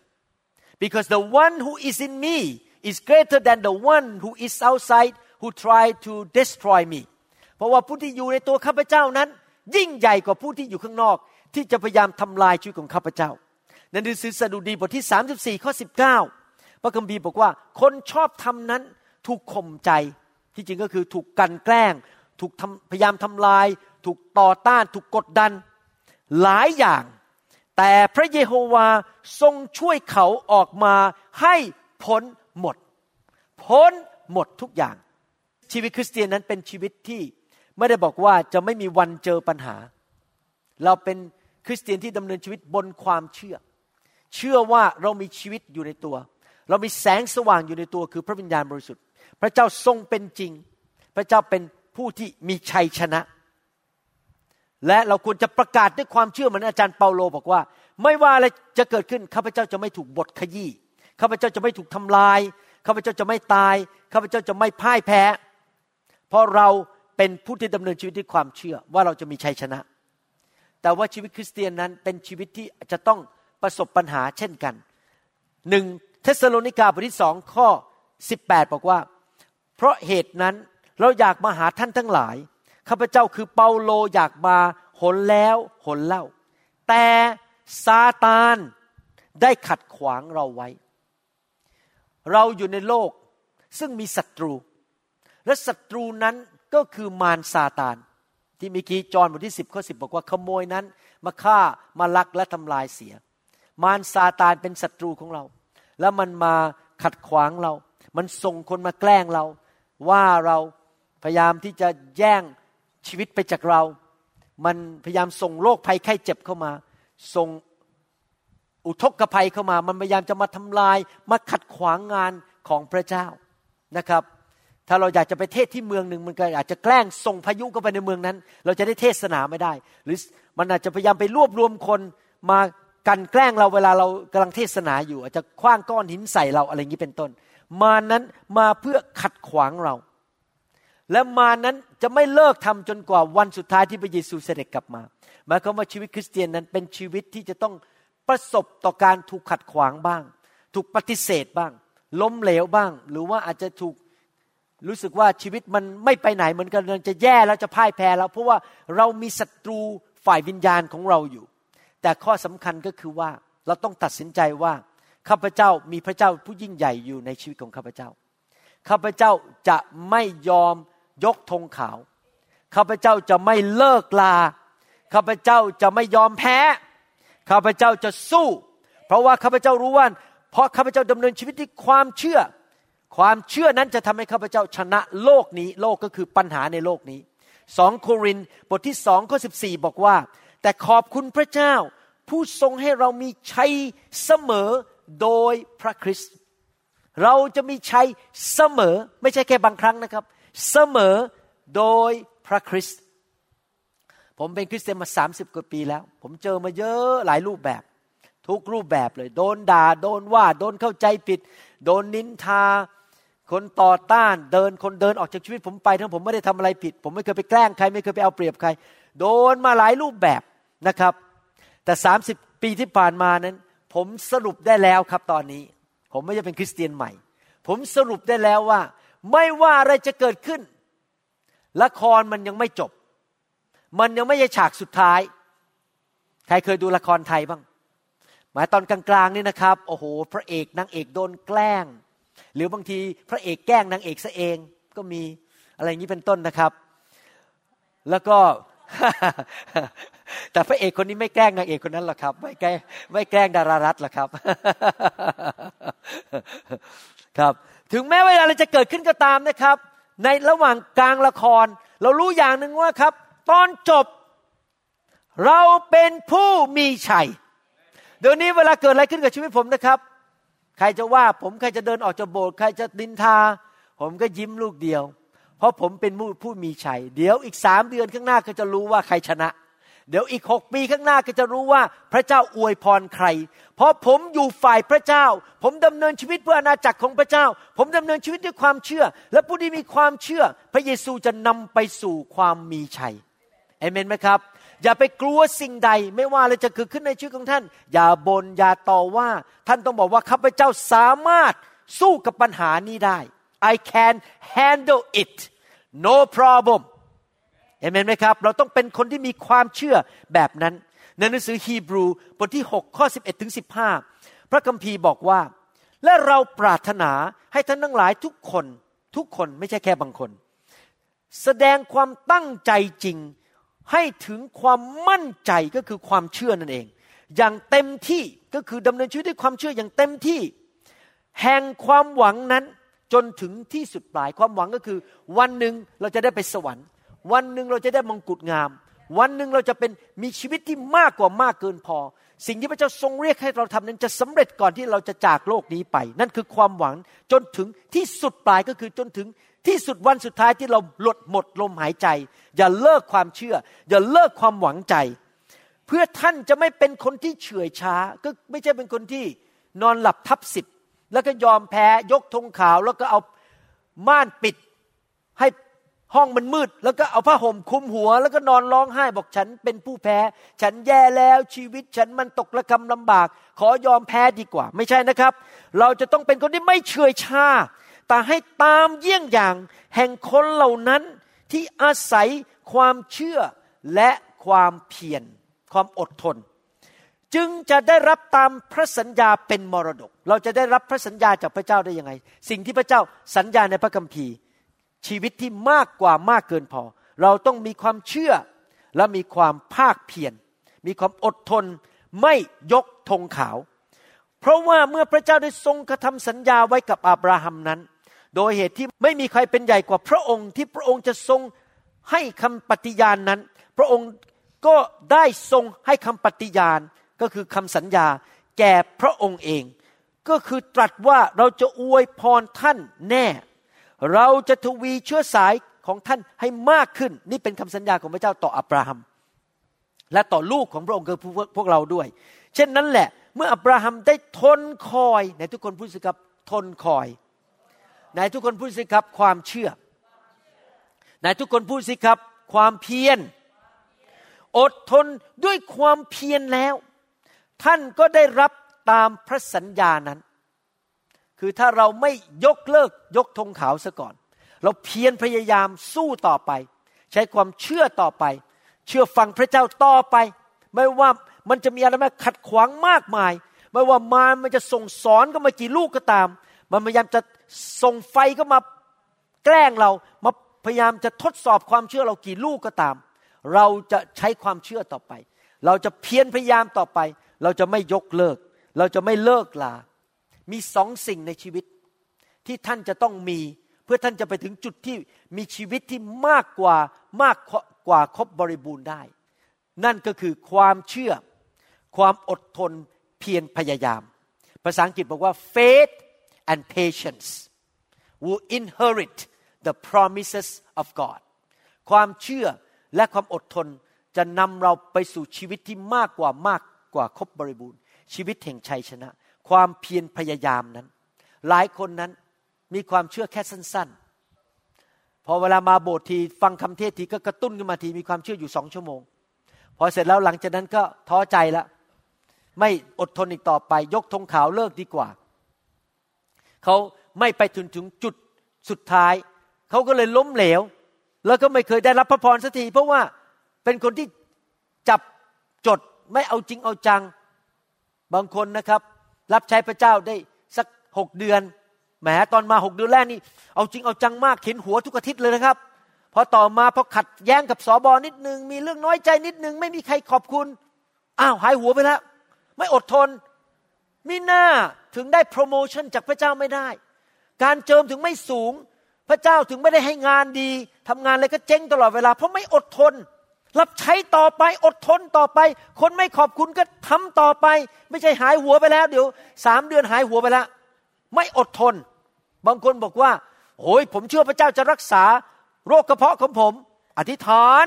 because the one who is in me is greater than the one who is outside who try to destroy me เพราะว่าผู้ที่อยู่ในตัวข้าพเจ้านั้น ยิ่งใหญ่กว่าผู้ที่อยู่ข้างนอก ที่จะพยายามทำลายชีวิตของข้าพเจ้าในหนังสือสดุดีบทที่ 34ข้อ19 พระคัมภีร์บอกว่า คนชอบทำนั้นถูกข่มใจ ที่จริงก็คือถูกกันแกล้ง ถูกพยายามทำลาย ถูกต่อต้าน ถูกกดดันหลายอย่าง แต่พระเยโฮวาทรงช่วยเขาออกมาให้พ้นหมด พ้นหมดทุกอย่าง ชีวิตคริสเตียนนั้นเป็นชีวิตที่ไม่ได้บอกว่าจะไม่มีวันเจอปัญหา เราเป็นคริสเตียนที่ดำเนินชีวิตบนความเชื่อ เชื่อว่าเรามีชีวิตอยู่ในตัว เรามีแสงสว่างอยู่ในตัวคือพระวิญญาณบริสุทธิ์ พระเจ้าทรงเป็นจริง พระเจ้าเป็นผู้ที่มีชัยชนะ และเราควรจะประกาศด้วยความเชื่อเหมือนอาจารย์เปาโลบอกว่า ไม่ว่าอะไรจะเกิดขึ้นข้าพเจ้าจะไม่ถูกบดขยี้ข้าพเจ้าจะไม่ถูกทำลายข้าพเจ้าจะไม่ตายข้าพเจ้าจะไม่พ่ายแพ้ เพราะเราเป็นผู้ที่ดำเนินชีวิตด้วยความเชื่อว่าเราจะมีชัยชนะ แต่ว่าชีวิตคริสเตียนนั้นเป็นชีวิตที่จะต้องประสบปัญหาเช่นกันหนึ่งเธสะโลนิกาบทที่สองข้อ 18 บอกว่า เพราะเหตุนั้นเราอยากมาหาท่านทั้งหลาย ข้าพเจ้าคือเปาโลอยากมาหนแล้วหนเล่า แต่ซาตานได้ขัดขวางเราไว้ เราอยู่ในโลกซึ่งมีศัตรู และศัตรูนั้นก็คือมารซาตาน ที่มีกี้จอห์นบทที่สิบข้อสิบบอกว่าขโมยนั้น มาฆ่ามาลักและทำลายเสีย มารซาตานเป็นศัตรูของเรา แล้วมันมาขัดขวางเรา มันส่งคนมาแกล้งเรา ว่าเราพยายามที่จะแย่งชีวิตไปจากเรา มันพยายามส่งโรคภัยไข้เจ็บเข้ามา ส่งอุทกภัยเข้ามา มันพยายามจะมาทำลาย มาขัดขวางงานของพระเจ้านะครับ ถ้าเราอยากจะไปเทศที่เมืองหนึ่งมันก็อาจจะแกล้งส่งพายุเข้าไปในเมืองนั้น เราจะได้เทศนาไม่ได้ หรือมันอาจจะพยายามไปรวบรวมคนมากันแกล้งเราเวลาเรากำลังเทศนาอยู่ อาจจะคว้างก้อนหินใส่เราอะไรอย่างนี้เป็นต้น มานั้นมาเพื่อขัดขวางเรา และมานั้นจะไม่เลิกทำจนกว่าวันสุดท้ายที่พระเยซูเสด็จกลับมาหมายความว่าชีวิตคริสเตียนนั้นเป็นชีวิตที่จะต้องประสบต่อการถูกขัดขวางบ้าง ถูกปฏิเสธบ้าง ล้มเหลวบ้าง หรือว่าอาจจะถูก รู้สึกว่าชีวิตมันไม่ไปไหนเหมือนกันจะแย่แล้วจะพ่ายแพ้แล้ว เพราะว่าเรามีศัตรูฝ่ายวิญญาณของเราอยู่ แต่ข้อสำคัญก็คือว่าเราต้องตัดสินใจว่าข้าพเจ้ามีพระเจ้าผู้ยิ่งใหญ่อยู่ในชีวิตของข้าพเจ้าข้าพเจ้าจะไม่ยอมยกธงขาวข้าพเจ้าจะไม่เลิกลาข้าพเจ้าจะไม่ยอมแพ้ข้าพเจ้าจะสู้ เพราะว่าข้าพเจ้ารู้ว่าเพราะข้าพเจ้าดำเนินชีวิตที่ความเชื่อ ความเชื่อนั้นจะทำให้ข้าพเจ้าชนะโลกนี้ โลกก็คือปัญหาในโลกนี้สองโครินบทที่สองข้อสิบสี่บอกว่า แต่ขอบคุณพระเจ้า ผู้ทรงให้เรามีชัยเสมอโดยพระคริสต์เราจะมีชัยเสมอไม่ใช่แค่บางครั้งนะครับ เสมอโดยพระคริสต์ผมเป็นคริสเตียนมาสามสิบกว่าปีแล้ว ผมเจอมาเยอะหลายรูปแบบ ทุกรูปแบบเลย โดนด่าโดนว่า โดนเข้าใจผิด โดนนินทา คนต่อต้านเดินคนเดินออกจากชีวิตผมไปทั้งผมไม่ได้ทำอะไรผิด ผมไม่เคยไปแกล้งใคร ไม่เคยไปเอาเปรียบใคร โดนมาหลายรูปแบบนะครับ แต่สามสิบปีที่ผ่านมานั้น ผมสรุปได้แล้วครับตอนนี้ ผมไม่ใช่เป็นคริสเตียนใหม่ ผมสรุปได้แล้วว่า ไม่ว่าอะไรจะเกิดขึ้น ละครมันยังไม่จบ มันยังไม่ใช่ฉากสุดท้าย ใครเคยดูละครไทยบ้างหมายตอนกลางๆนี่นะครับโอ้โห พระเอกนางเอกโดนแกล้ง หรือบางทีพระเอกแกล้งนางเอกซะเองก็มีอะไรอย่างนี้เป็นต้นนะครับ แล้วก็แต่พระเอกคนนี้ไม่แกล้งนางเอกคนนั้นหรอกครับ ไม่แกล้งไม่แกล้งดารารัตหรอกครับ ครับ ถึงแม้เวลาอะไรจะเกิดขึ้นก็ตามนะครับ ในระหว่างกลางละคร เรารู้อย่างหนึ่งว่าครับ ตอนจบ เราเป็นผู้มีชัยเดี๋ยวนี้เวลาเกิดอะไรขึ้นกับชีวิตผมนะครับ ใครจะว่าผมใครจะเดินออกจากโบสถ์ใครจะดินทา ผมก็ยิ้มลูกเดียว เพราะผมเป็นผู้มีชัย เดี๋ยวอีกสามเดือนข้างหน้าก็จะรู้ว่าใครชนะ เดี๋ยวอีกหกปีข้างหน้าก็จะรู้ว่าพระเจ้าอวยพรใคร เพราะผมอยู่ฝ่ายพระเจ้า ผมดำเนินชีวิตเพื่ออาณาจักรของพระเจ้า ผมดำเนินชีวิตด้วยความเชื่อ และผู้ที่มีความเชื่อ พระเยซูจะนำไปสู่ความมีชัยเอเมนไหมครับ อย่าไปกลัวสิ่งใด ไม่ว่าอะไรจะเกิดขึ้นในชีวิตของท่าน อย่าบน่นอย่าต่อว่า ท่านต้องบอกว่าข้าพเจ้าสามารถสู้กับปัญหานี้ได้ I can handle it no problem เอเมนไหมครับ เราต้องเป็นคนที่มีความเชื่อแบบนั้นในหนังสือฮีบรูบทที่ 6 ข้อ 11 ถึง 15 พระคัมภีร์บอกว่า และเราปรารถนาให้ท่านทั้งหลายทุกคน ทุกคนไม่ใช่แค่บางคน แสดงความตั้งใจจริง ให้ถึงความมั่นใจก็คือความเชื่อนั่นเอง อย่างเต็มที่ก็คือดำเนินชีวิตด้วยความเชื่ออย่างเต็มที่ แห่งความหวังนั้นจนถึงที่สุดปลายความหวังก็คือ วันหนึ่งเราจะได้ไปสวรรค์ วันหนึ่งเราจะได้มงกุฎงาม วันหนึ่งเราจะเป็นมีชีวิตที่มากกว่ามากเกินพอ สิ่งที่พระเจ้าทรงเรียกให้เราทำนั้นจะสำเร็จก่อนที่เราจะจากโลกนี้ไป นั่นคือความหวังจนถึงที่สุดปลายก็คือจนถึง ที่สุดวันสุดท้ายที่เราหลดหมดลมหายใจ อย่าเลิกความเชื่อ อย่าเลิกความหวังใจ เพื่อท่านจะไม่เป็นคนที่เฉื่อยช้า ก็ไม่ใช่เป็นคนที่นอนหลับทับสิทธิ์แล้วก็ยอมแพ้ยกธงขาว แล้วก็เอาม่านปิดให้ห้องมันมืด แล้วก็เอาผ้าห่มคลุมหัว แล้วก็นอนร้องไห้บอกฉันเป็นผู้แพ้ ฉันแย่แล้วชีวิตฉันมันตกระกำลำบาก ขอยอมแพ้ดีกว่า ไม่ใช่นะครับ เราจะต้องเป็นคนที่ไม่เฉื่อยชา แต่ให้ตามเยี่ยงอย่าง แห่งคนเหล่านั้นที่อาศัยความเชื่อและความเพียรความอดทน จึงจะได้รับตามพระสัญญาเป็นมรดก เราจะได้รับพระสัญญาจากพระเจ้าได้ยังไง สิ่งที่พระเจ้าสัญญาในพระคัมภีร์ ชีวิตที่มากกว่ามากเกินพอ เราต้องมีความเชื่อและมีความภาคเพียรมีความอดทนไม่ยกธงขาว เพราะว่าเมื่อพระเจ้าได้ทรงกระทำสัญญาไว้กับอับราฮัมนั้น โดยเหตุที่ไม่มีใครเป็นใหญ่กว่าพระองค์ที่พระองค์จะทรงให้คำปฏิญาณนนั้น พระองค์ก็ได้ทรงให้คำปฏิญาณก็คือคำสัญญาแก่พระองค์เอง ก็คือตรัสว่าเราจะอวยพรท่านแน่ เราจะทวีเชื้อสายของท่านให้มากขึ้น นี่เป็นคำสัญญาของพระเจ้าต่ออับราฮัม และต่อลูกของพระองค์คือพวกเราด้วย เช่นนั้นแหละ เมื่ออับราฮัมได้ทนคอยในทุกคนพูดสิครับทนคอย ในทุกคนพูดสิครับความเชื่อในทุกคนพูดสิครับ ความเพียร อดทนด้วยความเพียรแล้ว ท่านก็ได้รับตามพระสัญญานั้น คือถ้าเราไม่ยกเลิกยกธงขาวซะก่อน เราเพียรพยายามสู้ต่อไป ใช้ความเชื่อต่อไป เชื่อฟังพระเจ้าต่อไป ไม่ว่ามันจะมีอะไรมาขัดขวางมากมาย ไม่ว่ามารมันจะส่งสอนก็มากี่ลูกก็ตาม มันพยายามจะส่งไฟก็มาแกล้งเรา มาพยายามจะทดสอบความเชื่อเรากี่ลูกก็ตาม เราจะใช้ความเชื่อต่อไป เราจะเพียรพยายามต่อไป เราจะไม่ยกเลิก เราจะไม่เลิกลา มีสองสิ่งในชีวิต ที่ท่านจะต้องมี เพื่อท่านจะไปถึงจุดที่มีชีวิตที่มากกว่ามากกว่าครบบริบูรณ์ได้ นั่นก็คือความเชื่อ ความอดทนเพียรพยายาม ภาษาอังกฤษบอกว่า faith and patience will inherit the promises of God ความเชื่อและความอดทนจะนำเราไปสู่ชีวิตที่มากกว่ามากกว่าครบบริบูรณ์ ชีวิตแห่งชัยชนะ ความเพียรพยายามนั้น หลายคนนั้นมีความเชื่อแค่สั้น ๆ พอเวลามาโบสถ์ทีฟังคำเทศทีก็กระตุ้นขึ้นมาทีมีความเชื่ออยู่สองชั่วโมง พอเสร็จแล้วหลังจากนั้นก็ท้อใจแล้วไม่อดทนอีกต่อไปยกธงขาวเลิกดีกว่า เขาไม่ไปถึงถึงจุดสุดท้าย เขาก็เลยล้มเหลว แล้วก็ไม่เคยได้รับพระพรสักทีเพราะว่าเป็นคนที่จับจดไม่เอาจริงเอาจัง บางคนนะครับ รับใช้พระเจ้าได้สักหกเดือนแหมตอนมาหกเดือนแรกนี่เอาจริงเอาจังมากเข็นหัวทุกอาทิตย์เลยนะครับพอต่อมาพอขัดแย้งกับสอบอนิดนึง มีเรื่องน้อยใจนิดนึง ไม่มีใครขอบคุณ อ้าวหายหัวไปแล้ว ไม่อดทน มีหน้าถึงได้โปรโมชั่นจากพระเจ้าไม่ได้ การเจิมถึงไม่สูง พระเจ้าถึงไม่ได้ให้งานดีทำงานอะไรก็เจ๊งตลอดเวลา เพราะไม่อดทน รับใช้ต่อไปอดทนต่อไป คนไม่ขอบคุณก็ทำต่อไป ไม่ใช่หายหัวไปแล้ว เดี๋ยวสามเดือนหายหัวไปแล้ว ไม่อดทน บางคนบอกว่าโอ้ยผมเชื่อพระเจ้าจะรักษา โรคกระเพาะของผม อธิษฐาน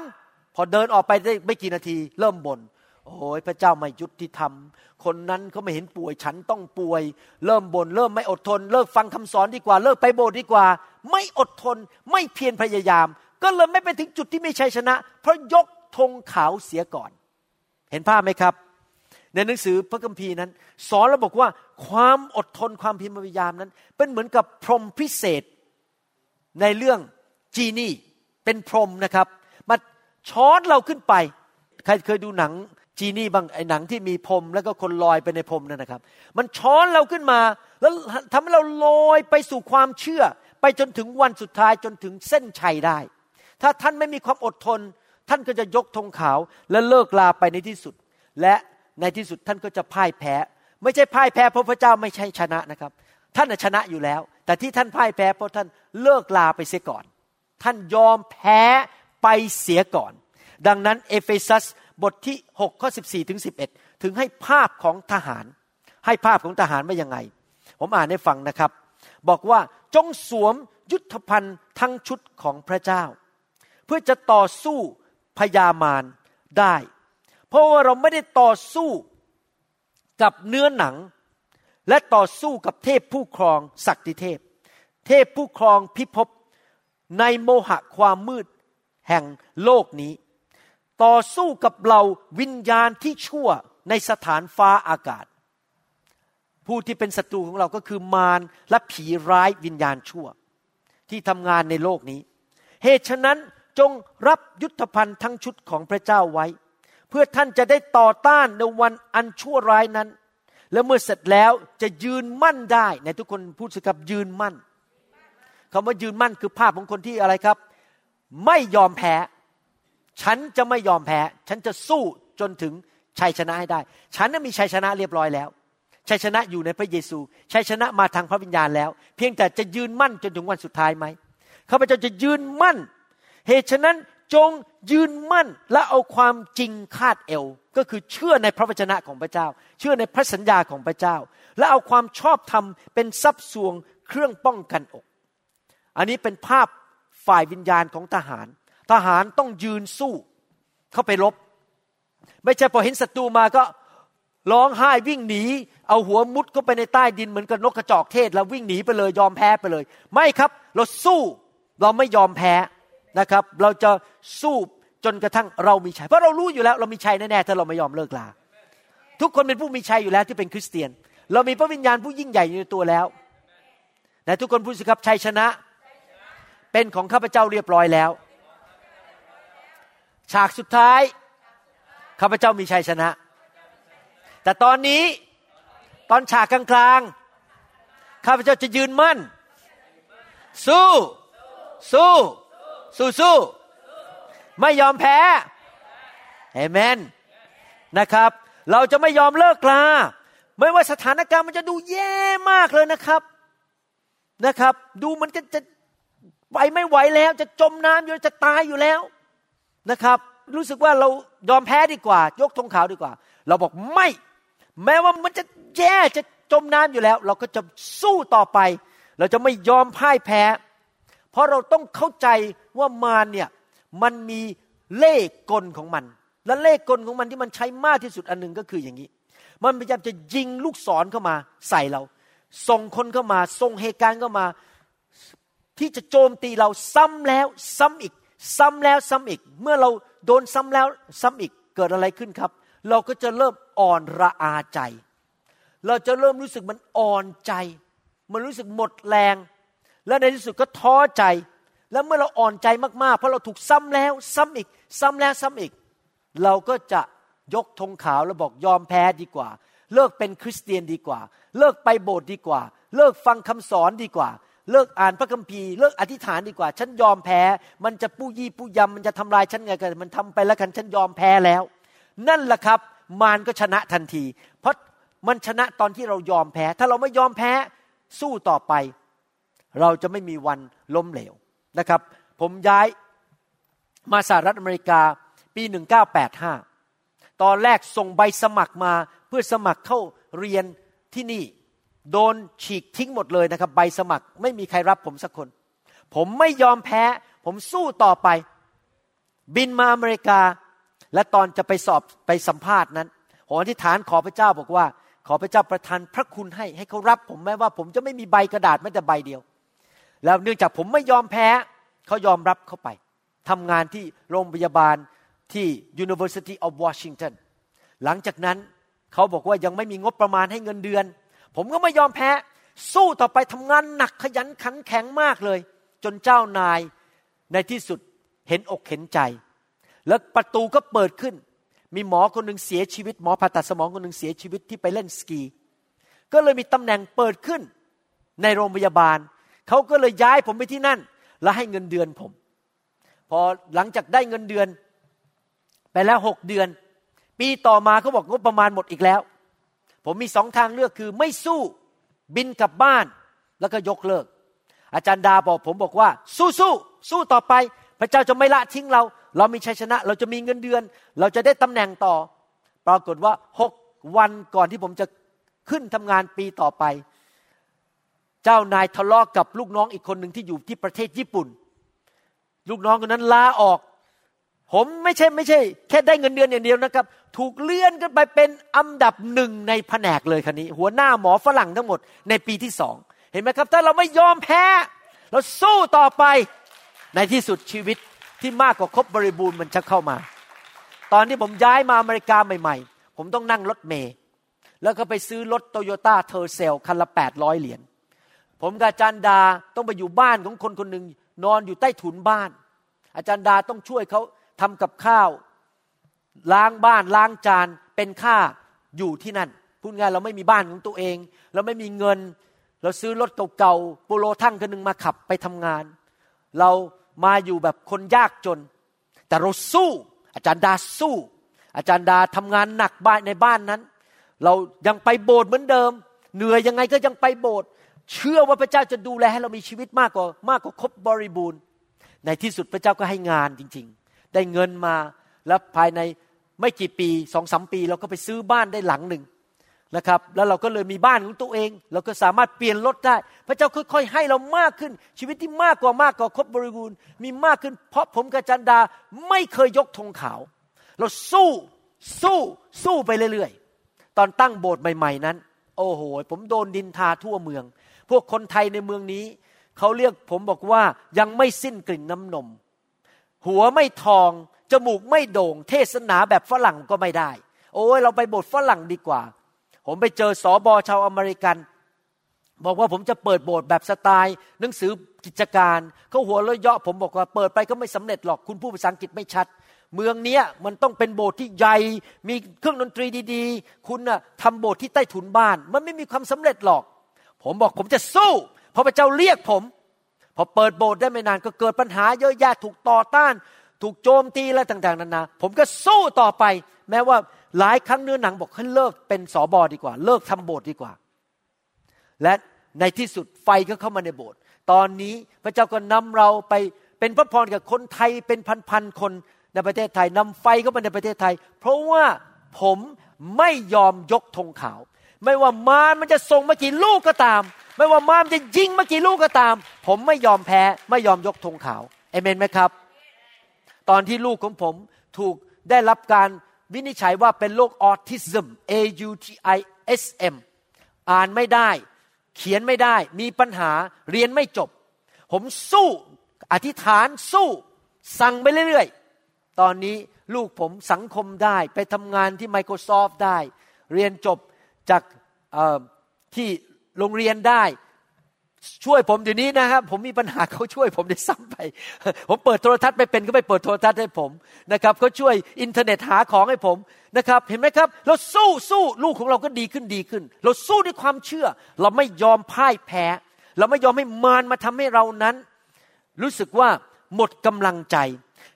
พอเดินออกไปได้ไม่กี่นาที เริ่มบน่น โอ้ยพระเจ้าไม่ยุติธรรม คนนั้นเขาไม่เห็นป่วยฉันต้องป่วย เริ่มบน่นเริ่มไม่อดทน เลิกฟังคำสอนดีกว่า เลิกไปโบสถ์ดีกว่า ไม่อดทนไม่เพียรพยายาม ก็เลยไม่ไปถึงจุดที่ไมีชัยชนะ เพราะยกธงขาวเสียก่อน เห็นภาพไหมครับ ในหนังสือพระคัมภีร์นั้น สอนเราบอกว่าความอดทนความเพียรพยายามนั้น เป็นเหมือนกับพรหมพิเศษ ในเรื่องจีนี่เป็นพรหมนะครับมาช้อนเราขึ้นไป ใครเคยดูหนัง จีนี่บางไอ้หนังที่มีพรมแล้วก็คนลอยไปในพรมนั่นนะครับ มันช้อนเราขึ้นมาแล้วทำให้เราลอยไปสู่ความเชื่อ ไปจนถึงวันสุดท้ายจนถึงเส้นชัยได้ ถ้าท่านไม่มีความอดทน ท่านก็จะยกธงขาวและเลิกลาไปในที่สุด และในที่สุดท่านก็จะพ่ายแพ้ ไม่ใช่พ่ายแพ้เพราะพระเจ้าไม่ใช่ชนะนะครับ ท่านชนะอยู่แล้ว แต่ที่ท่านพ่ายแพ้เพราะท่านเลิกลาไปเสียก่อน ท่านยอมแพ้ไปเสียก่อน ดังนั้นเอเฟซัส บทที่6ข้อ14ถึง11 ถึงให้ภาพของทหาร ให้ภาพของทหารว่ายังไง ผมอ่านให้ฟังนะครับ บอกว่าจงสวมยุทธภัณฑ์ทั้งชุดของพระเจ้า เพื่อจะต่อสู้พยามารได้ เพราะว่าเราไม่ได้ต่อสู้กับเนื้อหนัง และต่อสู้กับเทพผู้ครองศักดิเทพ เทพผู้ครองพิภพในโมหะความมืดแห่งโลกนี้ ต่อสู้กับเราวิญญาณที่ชั่วในสถานฟ้าอากาศ ผู้ที่เป็นศัตรูของเราก็คือมารและผีร้ายวิญญาณชั่ว ที่ทำงานในโลกนี้ เหตุฉะนั้นจงรับยุทธภัณฑ์ทั้งชุดของพระเจ้าไว้ เพื่อท่านจะได้ต่อต้านในวันอันชั่วร้ายนั้น และเมื่อเสร็จแล้วจะยืนมั่นได้ในทุกคนพูดสิครับยืนมั่นคำว่ายืนมั่นคือภาพของคนที่อะไรครับ ไม่ยอมแพ้ ฉันจะไม่ยอมแพ้ ฉันจะสู้จนถึงชัยชนะให้ได้ ฉันนั้นมีชัยชนะเรียบร้อยแล้ว ชัยชนะอยู่ในพระเยซู ชัยชนะมาทางพระวิญญาณแล้ว เพียงแต่จะยืนมั่นจนถึงวันสุดท้ายไหม ข้าพเจ้าจะยืนมั่น เหตุฉะนั้นจงยืนมั่นและเอาความจริงคาดเอว ก็คือเชื่อในพระวจนะของพระเจ้า เชื่อในพระสัญญาของพระเจ้า และเอาความชอบธรรมเป็นทรัพย์สวงเครื่องป้องกันอก อันนี้เป็นภาพฝ่ายวิญญาณของทหาร ทหารต้องยืนสู้ เข้าไปรบ ไม่ใช่พอเห็นศัตรูมาก็ร้องไห้วิ่งหนี เอาหัวมุดเข้าไปในใต้ดินเหมือนกับนกกระจอกเทศ แล้ววิ่งหนีไปเลยยอมแพ้ไปเลย ไม่ครับ เราสู้เราไม่ยอมแพ้นะครับ เราจะสู้จนกระทั่งเรามีชัยเพราะเรารู้อยู่แล้ว เรามีชัยแน่ๆถ้าเราไม่ยอมเลิกลา ทุกคนเป็นผู้มีชัยอยู่แล้วที่เป็นคริสเตียน เรามีพระวิญญาณผู้ยิ่งใหญ่อยู่ในตัวแล้วแต่ทุกคนพูดสิครับชัยชนะ เป็นของข้าพเจ้าเรียบร้อยแล้ว ฉากสุดท้ายข้าพเจ้ามีชัยชนะ แต่ตอนนี้ตอนฉากกลางๆข้าพเจ้าจะยืนมั่น สู้ สู้ สู้สู้ไม่ยอมแพ้เอเมนนะครับ เราจะไม่ยอมเลิกลาไม่ว่าสถานการณ์มันจะดูแย่มากเลยนะครับนะครับ ดูมันก็จะไปไม่ไหวแล้ว จะจมน้ำอยู่จะตายอยู่แล้ว นะครับ รู้สึกว่าเรายอมแพ้ดีกว่า ยกธงขาวดีกว่า เราบอกไม่ แม้ว่ามันจะแย่จะจมน้ำอยู่แล้ว เราก็จะสู้ต่อไป เราจะไม่ยอมพ่ายแพ้ เพราะเราต้องเข้าใจว่ามารเนี่ยมันมีเล่กลของมัน และเล่กลของมันที่มันใช้มากที่สุดอันหนึ่งก็คืออย่างนี้ มันพยายามจะยิงลูกศรเข้ามาใส่เรา ส่งคนเข้ามา ส่งเหตุการณ์เข้ามา ที่จะโจมตีเราซ้ำแล้วซ้ำอีก ซ้ำแล้วซ้ำอีก เมื่อเราโดนซ้ำแล้วซ้ำอีกเกิดอะไรขึ้นครับ เราก็จะเริ่มอ่อนระอาใจ เราจะเริ่มรู้สึกมันอ่อนใจ มันรู้สึกหมดแรง และในที่สุดก็ท้อใจ แล้วเมื่อเราอ่อนใจมากๆ เพราะเราถูกซ้ำแล้วซ้ำอีก ซ้ำแล้วซ้ำอีก เราก็จะยกธงขาวแล้วบอกยอมแพ้ดีกว่า เลิกเป็นคริสเตียนดีกว่า เลิกไปโบสถ์ดีกว่า เลิกฟังคำสอนดีกว่า เลิกอ่านพระคัมภีร์เลิกอธิษฐานดีกว่า ฉันยอมแพ้ มันจะปู้ยี่ปู้ยำมันจะทำลายฉันไงกันมันทำไปแล้วกันฉันยอมแพ้แล้ว นั่นแหละครับ มารก็ชนะทันที เพราะมันชนะตอนที่เรายอมแพ้ ถ้าเราไม่ยอมแพ้สู้ต่อไป เราจะไม่มีวันล้มเหลวนะครับ ผมย้ายมาสหรัฐอเมริกาปี 1985 ตอนแรกส่งใบสมัครมาเพื่อสมัครเข้าเรียนที่นี่ โดนฉีกทิ้งหมดเลยนะครับ ใบสมัครไม่มีใครรับผมสักคน ผมไม่ยอมแพ้ ผมสู้ต่อไป บินมาอเมริกา และตอนจะไปสอบไปสัมภาษณ์นั้นผมอธิษฐานขอพระเจ้าบอกว่า ขอพระเจ้าประทานพระคุณให้ให้เขารับผมแม้ว่า ผมจะไม่มีใบกระดาษแม้แต่ใบเดียว แล้วเนื่องจากผมไม่ยอมแพ้เขายอมรับเข้าไปทำงานที่โรงพยาบาลที่ University of Washington หลังจากนั้นเขาบอกว่ายังไม่มีงบประมาณให้เงินเดือน ผมก็ไม่ยอมแพ้ สู้ต่อไปทำงานหนักขยันขันแข็งมากเลย จนเจ้านายในที่สุดเห็นอกเห็นใจ แล้วประตูก็เปิดขึ้น มีหมอคนหนึ่งเสียชีวิต หมอผ่าตัดสมองคนหนึ่งเสียชีวิตที่ไปเล่นสกี ก็เลยมีตำแหน่งเปิดขึ้นในโรงพยาบาล เขาก็เลยย้ายผมไปที่นั่น และให้เงินเดือนผม พอหลังจากได้เงินเดือน ไปแล้วหกเดือน ปีต่อมาเขาบอกงบประมาณหมดอีกแล้ว ผมมีสองทางเลือกคือไม่สู้บินกลับบ้านแล้วก็ยกเลิก อาจารย์ดาบอกผมบอกว่า สู้สู้สู้ต่อไป พระเจ้าจะไม่ละทิ้งเรา เรามีชัยชนะ เราจะมีเงินเดือน เราจะได้ตำแหน่งต่อ ปรากฏว่าหกวันก่อนที่ผมจะขึ้นทำงานปีต่อไป เจ้านายทะเลาะกกับลูกน้องอีกคนหนึ่งที่อยู่ที่ประเทศญี่ปุ่น ลูกน้องคนนั้นลาออก ผมไม่ใช่ไม่ใช่ แค่ได้เงินเดือนอย่างเดียวนะครับ ถูกเลื่อนขึ้นไปเป็นอันดับหนึ่งในแผนกเลยคันนี้ หัวหน้าหมอฝรั่งทั้งหมดในปีที่สองเห็นไหมครับ ถ้าเราไม่ยอมแพ้ เราสู้ต่อไปในที่สุดชีวิตที่มากกว่าครบบริบูรณ์มันจะเข้ามา ตอนที่ผมย้ายมาอเมริกาใหม่ ๆ ผมต้องนั่งรถเมย์แล้วก็ไปซื้อรถโตโยต้าเทอร์เซลคันละแปดร้อยเหรียญผมกับอาจารย์ดาต้องไปอยู่บ้านของคนคนหนึ่งนอนอยู่ใต้ถุนบ้าน อาจารย์ดาต้องช่วยเขา ทำกับข้าว ล้างบ้านล้างจานเป็นค่าอยู่ที่นั่นพูดง่ายเราไม่มีบ้านของตัวเอง เราไม่มีเงิน เราซื้อรถเก่าๆโปโลทั้งคันหนึ่งมาขับไปทำงาน เรามาอยู่แบบคนยากจน แต่เราสู้ อาจารย์ดาสู้ อาจารย์ดาทำงานหนักบ้านในบ้านนั้น เรายังไปโบสถ์เหมือนเดิม เหนื่อยยังไงก็ยังไปโบสถ์เชื่อว่าพระเจ้าจะดูแลให้เรามีชีวิตมากกว่ามากกว่าครบบริบูรณ์ ในที่สุดพระเจ้าก็ให้งานจริง ได้เงินมา แล้วภายในไม่กี่ปีสองสมปี เราก็ไปซื้อบ้านได้หลังหนึ่งนะครับ แล้วเราก็เลยมีบ้านของตัวเอง เราก็สามารถเปลี่ยนรถได้ พระเจ้าค่อยๆให้เรามากขึ้น ชีวิตที่มากกว่ามากกว่าครบบริบูรณ์มีมากขึ้น เพราะผมกับจันดาไม่เคยยกธงขาว เราสู้สู้สู้ไปเรื่อยๆ ตอนตั้งโบสถ์ใหม่ ๆ นั้น โอ้โห ผมโดนดินทาทั่วเมือง พวกคนไทยในเมืองนี้ เขาเรียกผมบอกว่ายังไม่สิ้นกลิ่นน้ำนม หัวไม่ทอง จมูกไม่โด่ง เทศนาแบบฝรั่งก็ไม่ได้ โอ้ยเราไปโบสถ์ฝรั่งดีกว่า ผมไปเจอสอบอชาวอเมริกัน บอกว่าผมจะเปิดโบสถ์แบบสไตล์ หนังสือกิจการเขาหัวเราะเยาะผมบอกว่าเปิดไปก็ไม่สำเร็จหรอกคุณพูดภาษาอังกฤษไม่ชัด เมืองเนี้ยมันต้องเป็นโบสถ์ที่ใหญ่มีเครื่องดนตรีดีๆ คุณน่ะทำโบสถ์ที่ใต้ถุนบ้าน มันไม่มีความสำเร็จหรอก ผมบอกผมจะสู้พราะพระเจ้าเรียกผม พอเปิดโบสถ์ได้ไม่นานก็เกิดปัญหาเยอะแยะถูกต่อต้าน ถูกโจมตีอะต่างๆนานา ผมก็สู้ต่อไป แม้ว่าหลายครั้งเนื้อหนังบอกให้เลิกเป็นสอบอดีกว่า เลิกทำโบสถ์ดีกว่า และในที่สุดไฟก็เข้ามาในโบสถ์ตอนนี้พระเจ้าก็นำเราไปเป็นพระพรกับคนไทยเป็นพันๆคนในประเทศไทยนำไฟเข้ามาในประเทศไทย เพราะว่าผมไม่ยอมยกธงขาว ไม่ว่ามารมันจะส่งมากี่ลูกก็ตาม ไม่ว่ามามจะยิงมากี่ลูกก็ตาม ผมไม่ยอมแพ้ไม่ยอมยกธงขาวเอเมนไหมครับ ตอนที่ลูกของผมถูกได้รับการวินิจฉัยว่าเป็นโรคออทิซึม A U T I S M อ่านไม่ได้ เขียนไม่ได้ มีปัญหาเรียนไม่จบ ผมสู้อธิษฐานสู้สั่งไปเรื่อยๆ ตอนนี้ลูกผมสังคมได้ไปทำงานที่ Microsoft ได้ เรียนจบจากที่ โรงเรียนได้ ช่วยผมเดี๋ยวนี้นะครับ ผมมีปัญหาเขาช่วยผมได้ซ้ำไป ผมเปิดโทรทัศน์ไม่เป็นก็ไปเปิดโทรทัศน์ให้ผมนะครับเขาช่วยอินเทอร์เน็ตหาของให้ผมนะครับ เห็นไหมครับ เราสู้สู้ลูกของเราก็ดีขึ้นดีขึ้น เราสู้ด้วยความเชื่อ เราไม่ยอมพ่ายแพ้ เราไม่ยอมให้มารมาทำให้เรานั้น รู้สึกว่าหมดกำลังใจ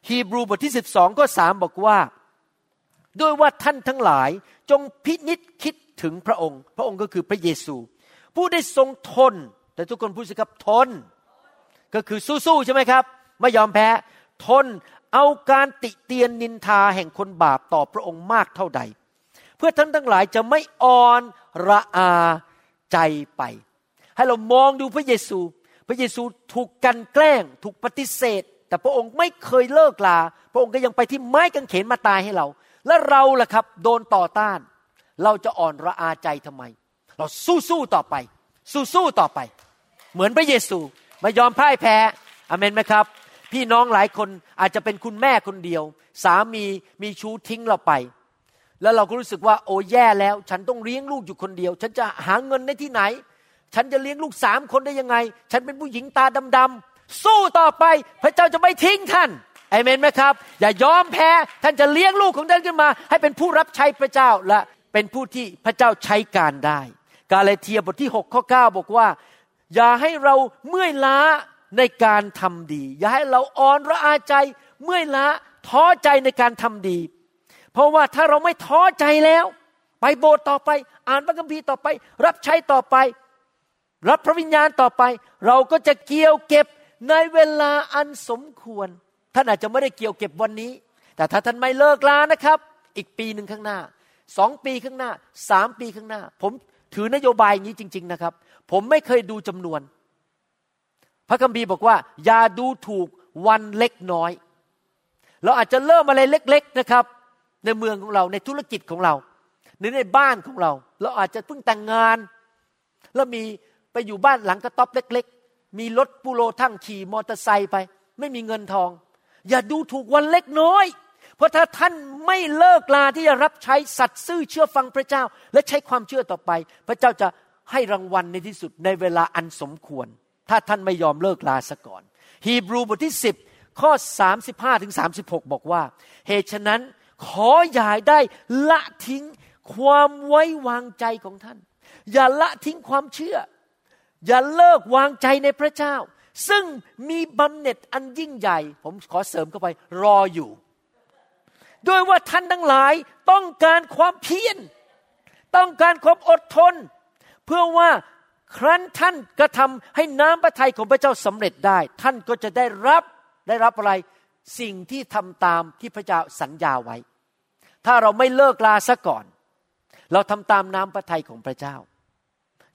ฮีบรูบทที่ 12ก็สามบอกว่า ด้วยว่าท่านทั้งหลายจงพินิษคิดถึงพระองค์ พระองค์ก็คือพระเยซู ผู้ได้ทรงทน แต่ทุกคนพูดสิครับทน ก็คือสู้ๆใช่ไหมครับ ไม่ยอมแพ้ ทนเอาการติเตียนนินทาแห่งคนบาปต่อพระองค์มากเท่าใด เพื่อท่านทั้งหลายจะไม่อ่อนระอาใจไป ให้เรามองดูพระเยซู พระเยซูถูกกันแกล้ง ถูกปฏิเสธ แต่พระองค์ไม่เคยเลิกลา พระองค์ก็ยังไปที่ไม้กางเขนมาตายให้เรา และเราล่ะครับ โดนต่อต้าน เราจะอ่อนระอาใจทำไม เราสู้สู้ต่อไป สู้สู้ต่อไป เหมือนพระเยซูไม่ยอมพ่ายแพ้อเมนไหมครับ พี่น้องหลายคนอาจจะเป็นคุณแม่คนเดียว สามีมีชู้ทิ้งเราไป แล้วเราก็รู้สึกว่าโอ้แย่แล้ว ฉันต้องเลี้ยงลูกอยู่คนเดียว ฉันจะหาเงินได้ที่ไหน ฉันจะเลี้ยงลูกสามคนได้ยังไง ฉันเป็นผู้หญิงตาดำๆสู้ต่อไป พระเจ้าจะไม่ทิ้งท่านเอเมนไหมครับ อย่ายอมแพ้ ท่านจะเลี้ยงลูกของท่านขึ้นมา ให้เป็นผู้รับใช้พระเจ้าและเป็นผู้ที่พระเจ้าใช้การได้ กาเลเทียบทที่ 6 ข้อ 9 บอกว่า อย่าให้เราเมื่อยล้าในการทำดี อย่าให้เราอ่อนระอาใจเมื่อยล้าท้อใจในการทำดี เพราะว่าถ้าเราไม่ท้อใจแล้ว ไปโบสถ์ต่อไป อ่านพระคัมภีร์ต่อไป รับใช้ต่อไป รับพระวิญญาณต่อไป เราก็จะเกี่ยวเก็บในเวลาอันสมควร ท่านอาจจะไม่ได้เกี่ยวเก็บวันนี้ แต่ถ้าท่านไม่เลิกลานะครับ อีกปีหนึ่งข้างหน้าสองปีข้างหน้าสามปีข้างหน้า ผม ถือนโยบายอย่างนี้จริง ๆนะครับ ผมไม่เคยดูจำนวน พระคัมภีร์บอกว่า อย่าดูถูกวันเล็กน้อย เราอาจจะเริ่มอะไรเล็ก ๆนะครับ ในเมืองของเราในธุรกิจของเราหรือในบ้านของเรา เราอาจจะเพิ่งแต่งงาน แล้วมีไปอยู่บ้านหลังกระต๊อบเล็ก ๆ มีรถปูโรทั้งขี่มอเตอร์ไซค์ไป ไม่มีเงินทอง อย่าดูถูกวันเล็กน้อย เพราะถ้าท่านไม่เลิกลาที่จะรับใช้สัตย์ซื่อเชื่อฟังพระเจ้า และใช้ความเชื่อต่อไป พระเจ้าจะให้รางวัลในที่สุดในเวลาอันสมควร ถ้าท่านไม่ยอมเลิกลาซะก่อน ฮีบรูบทที่ 10 ข้อ 35ถึง36 บอกว่า เหตุฉะนั้นขออย่าได้ละทิ้งความไว้วางใจของท่าน อย่าละทิ้งความเชื่อ อย่าเลิกวางใจในพระเจ้า ซึ่งมีบำเหน็จอันยิ่งใหญ่ ผมขอเสริมเข้าไปรออยู่ ด้วยว่าท่านทั้งหลายต้องการความเพียร ต้องการความอดทน เพื่อว่าครั้นท่านกระทำให้น้ำพระทัยของพระเจ้าสำเร็จได้ ท่านก็จะได้รับได้รับอะไรสิ่งที่ทำตามที่พระเจ้าสัญญาไว้ ถ้าเราไม่เลิกลาซะก่อน เราทำตามน้ำพระทัยของพระเจ้า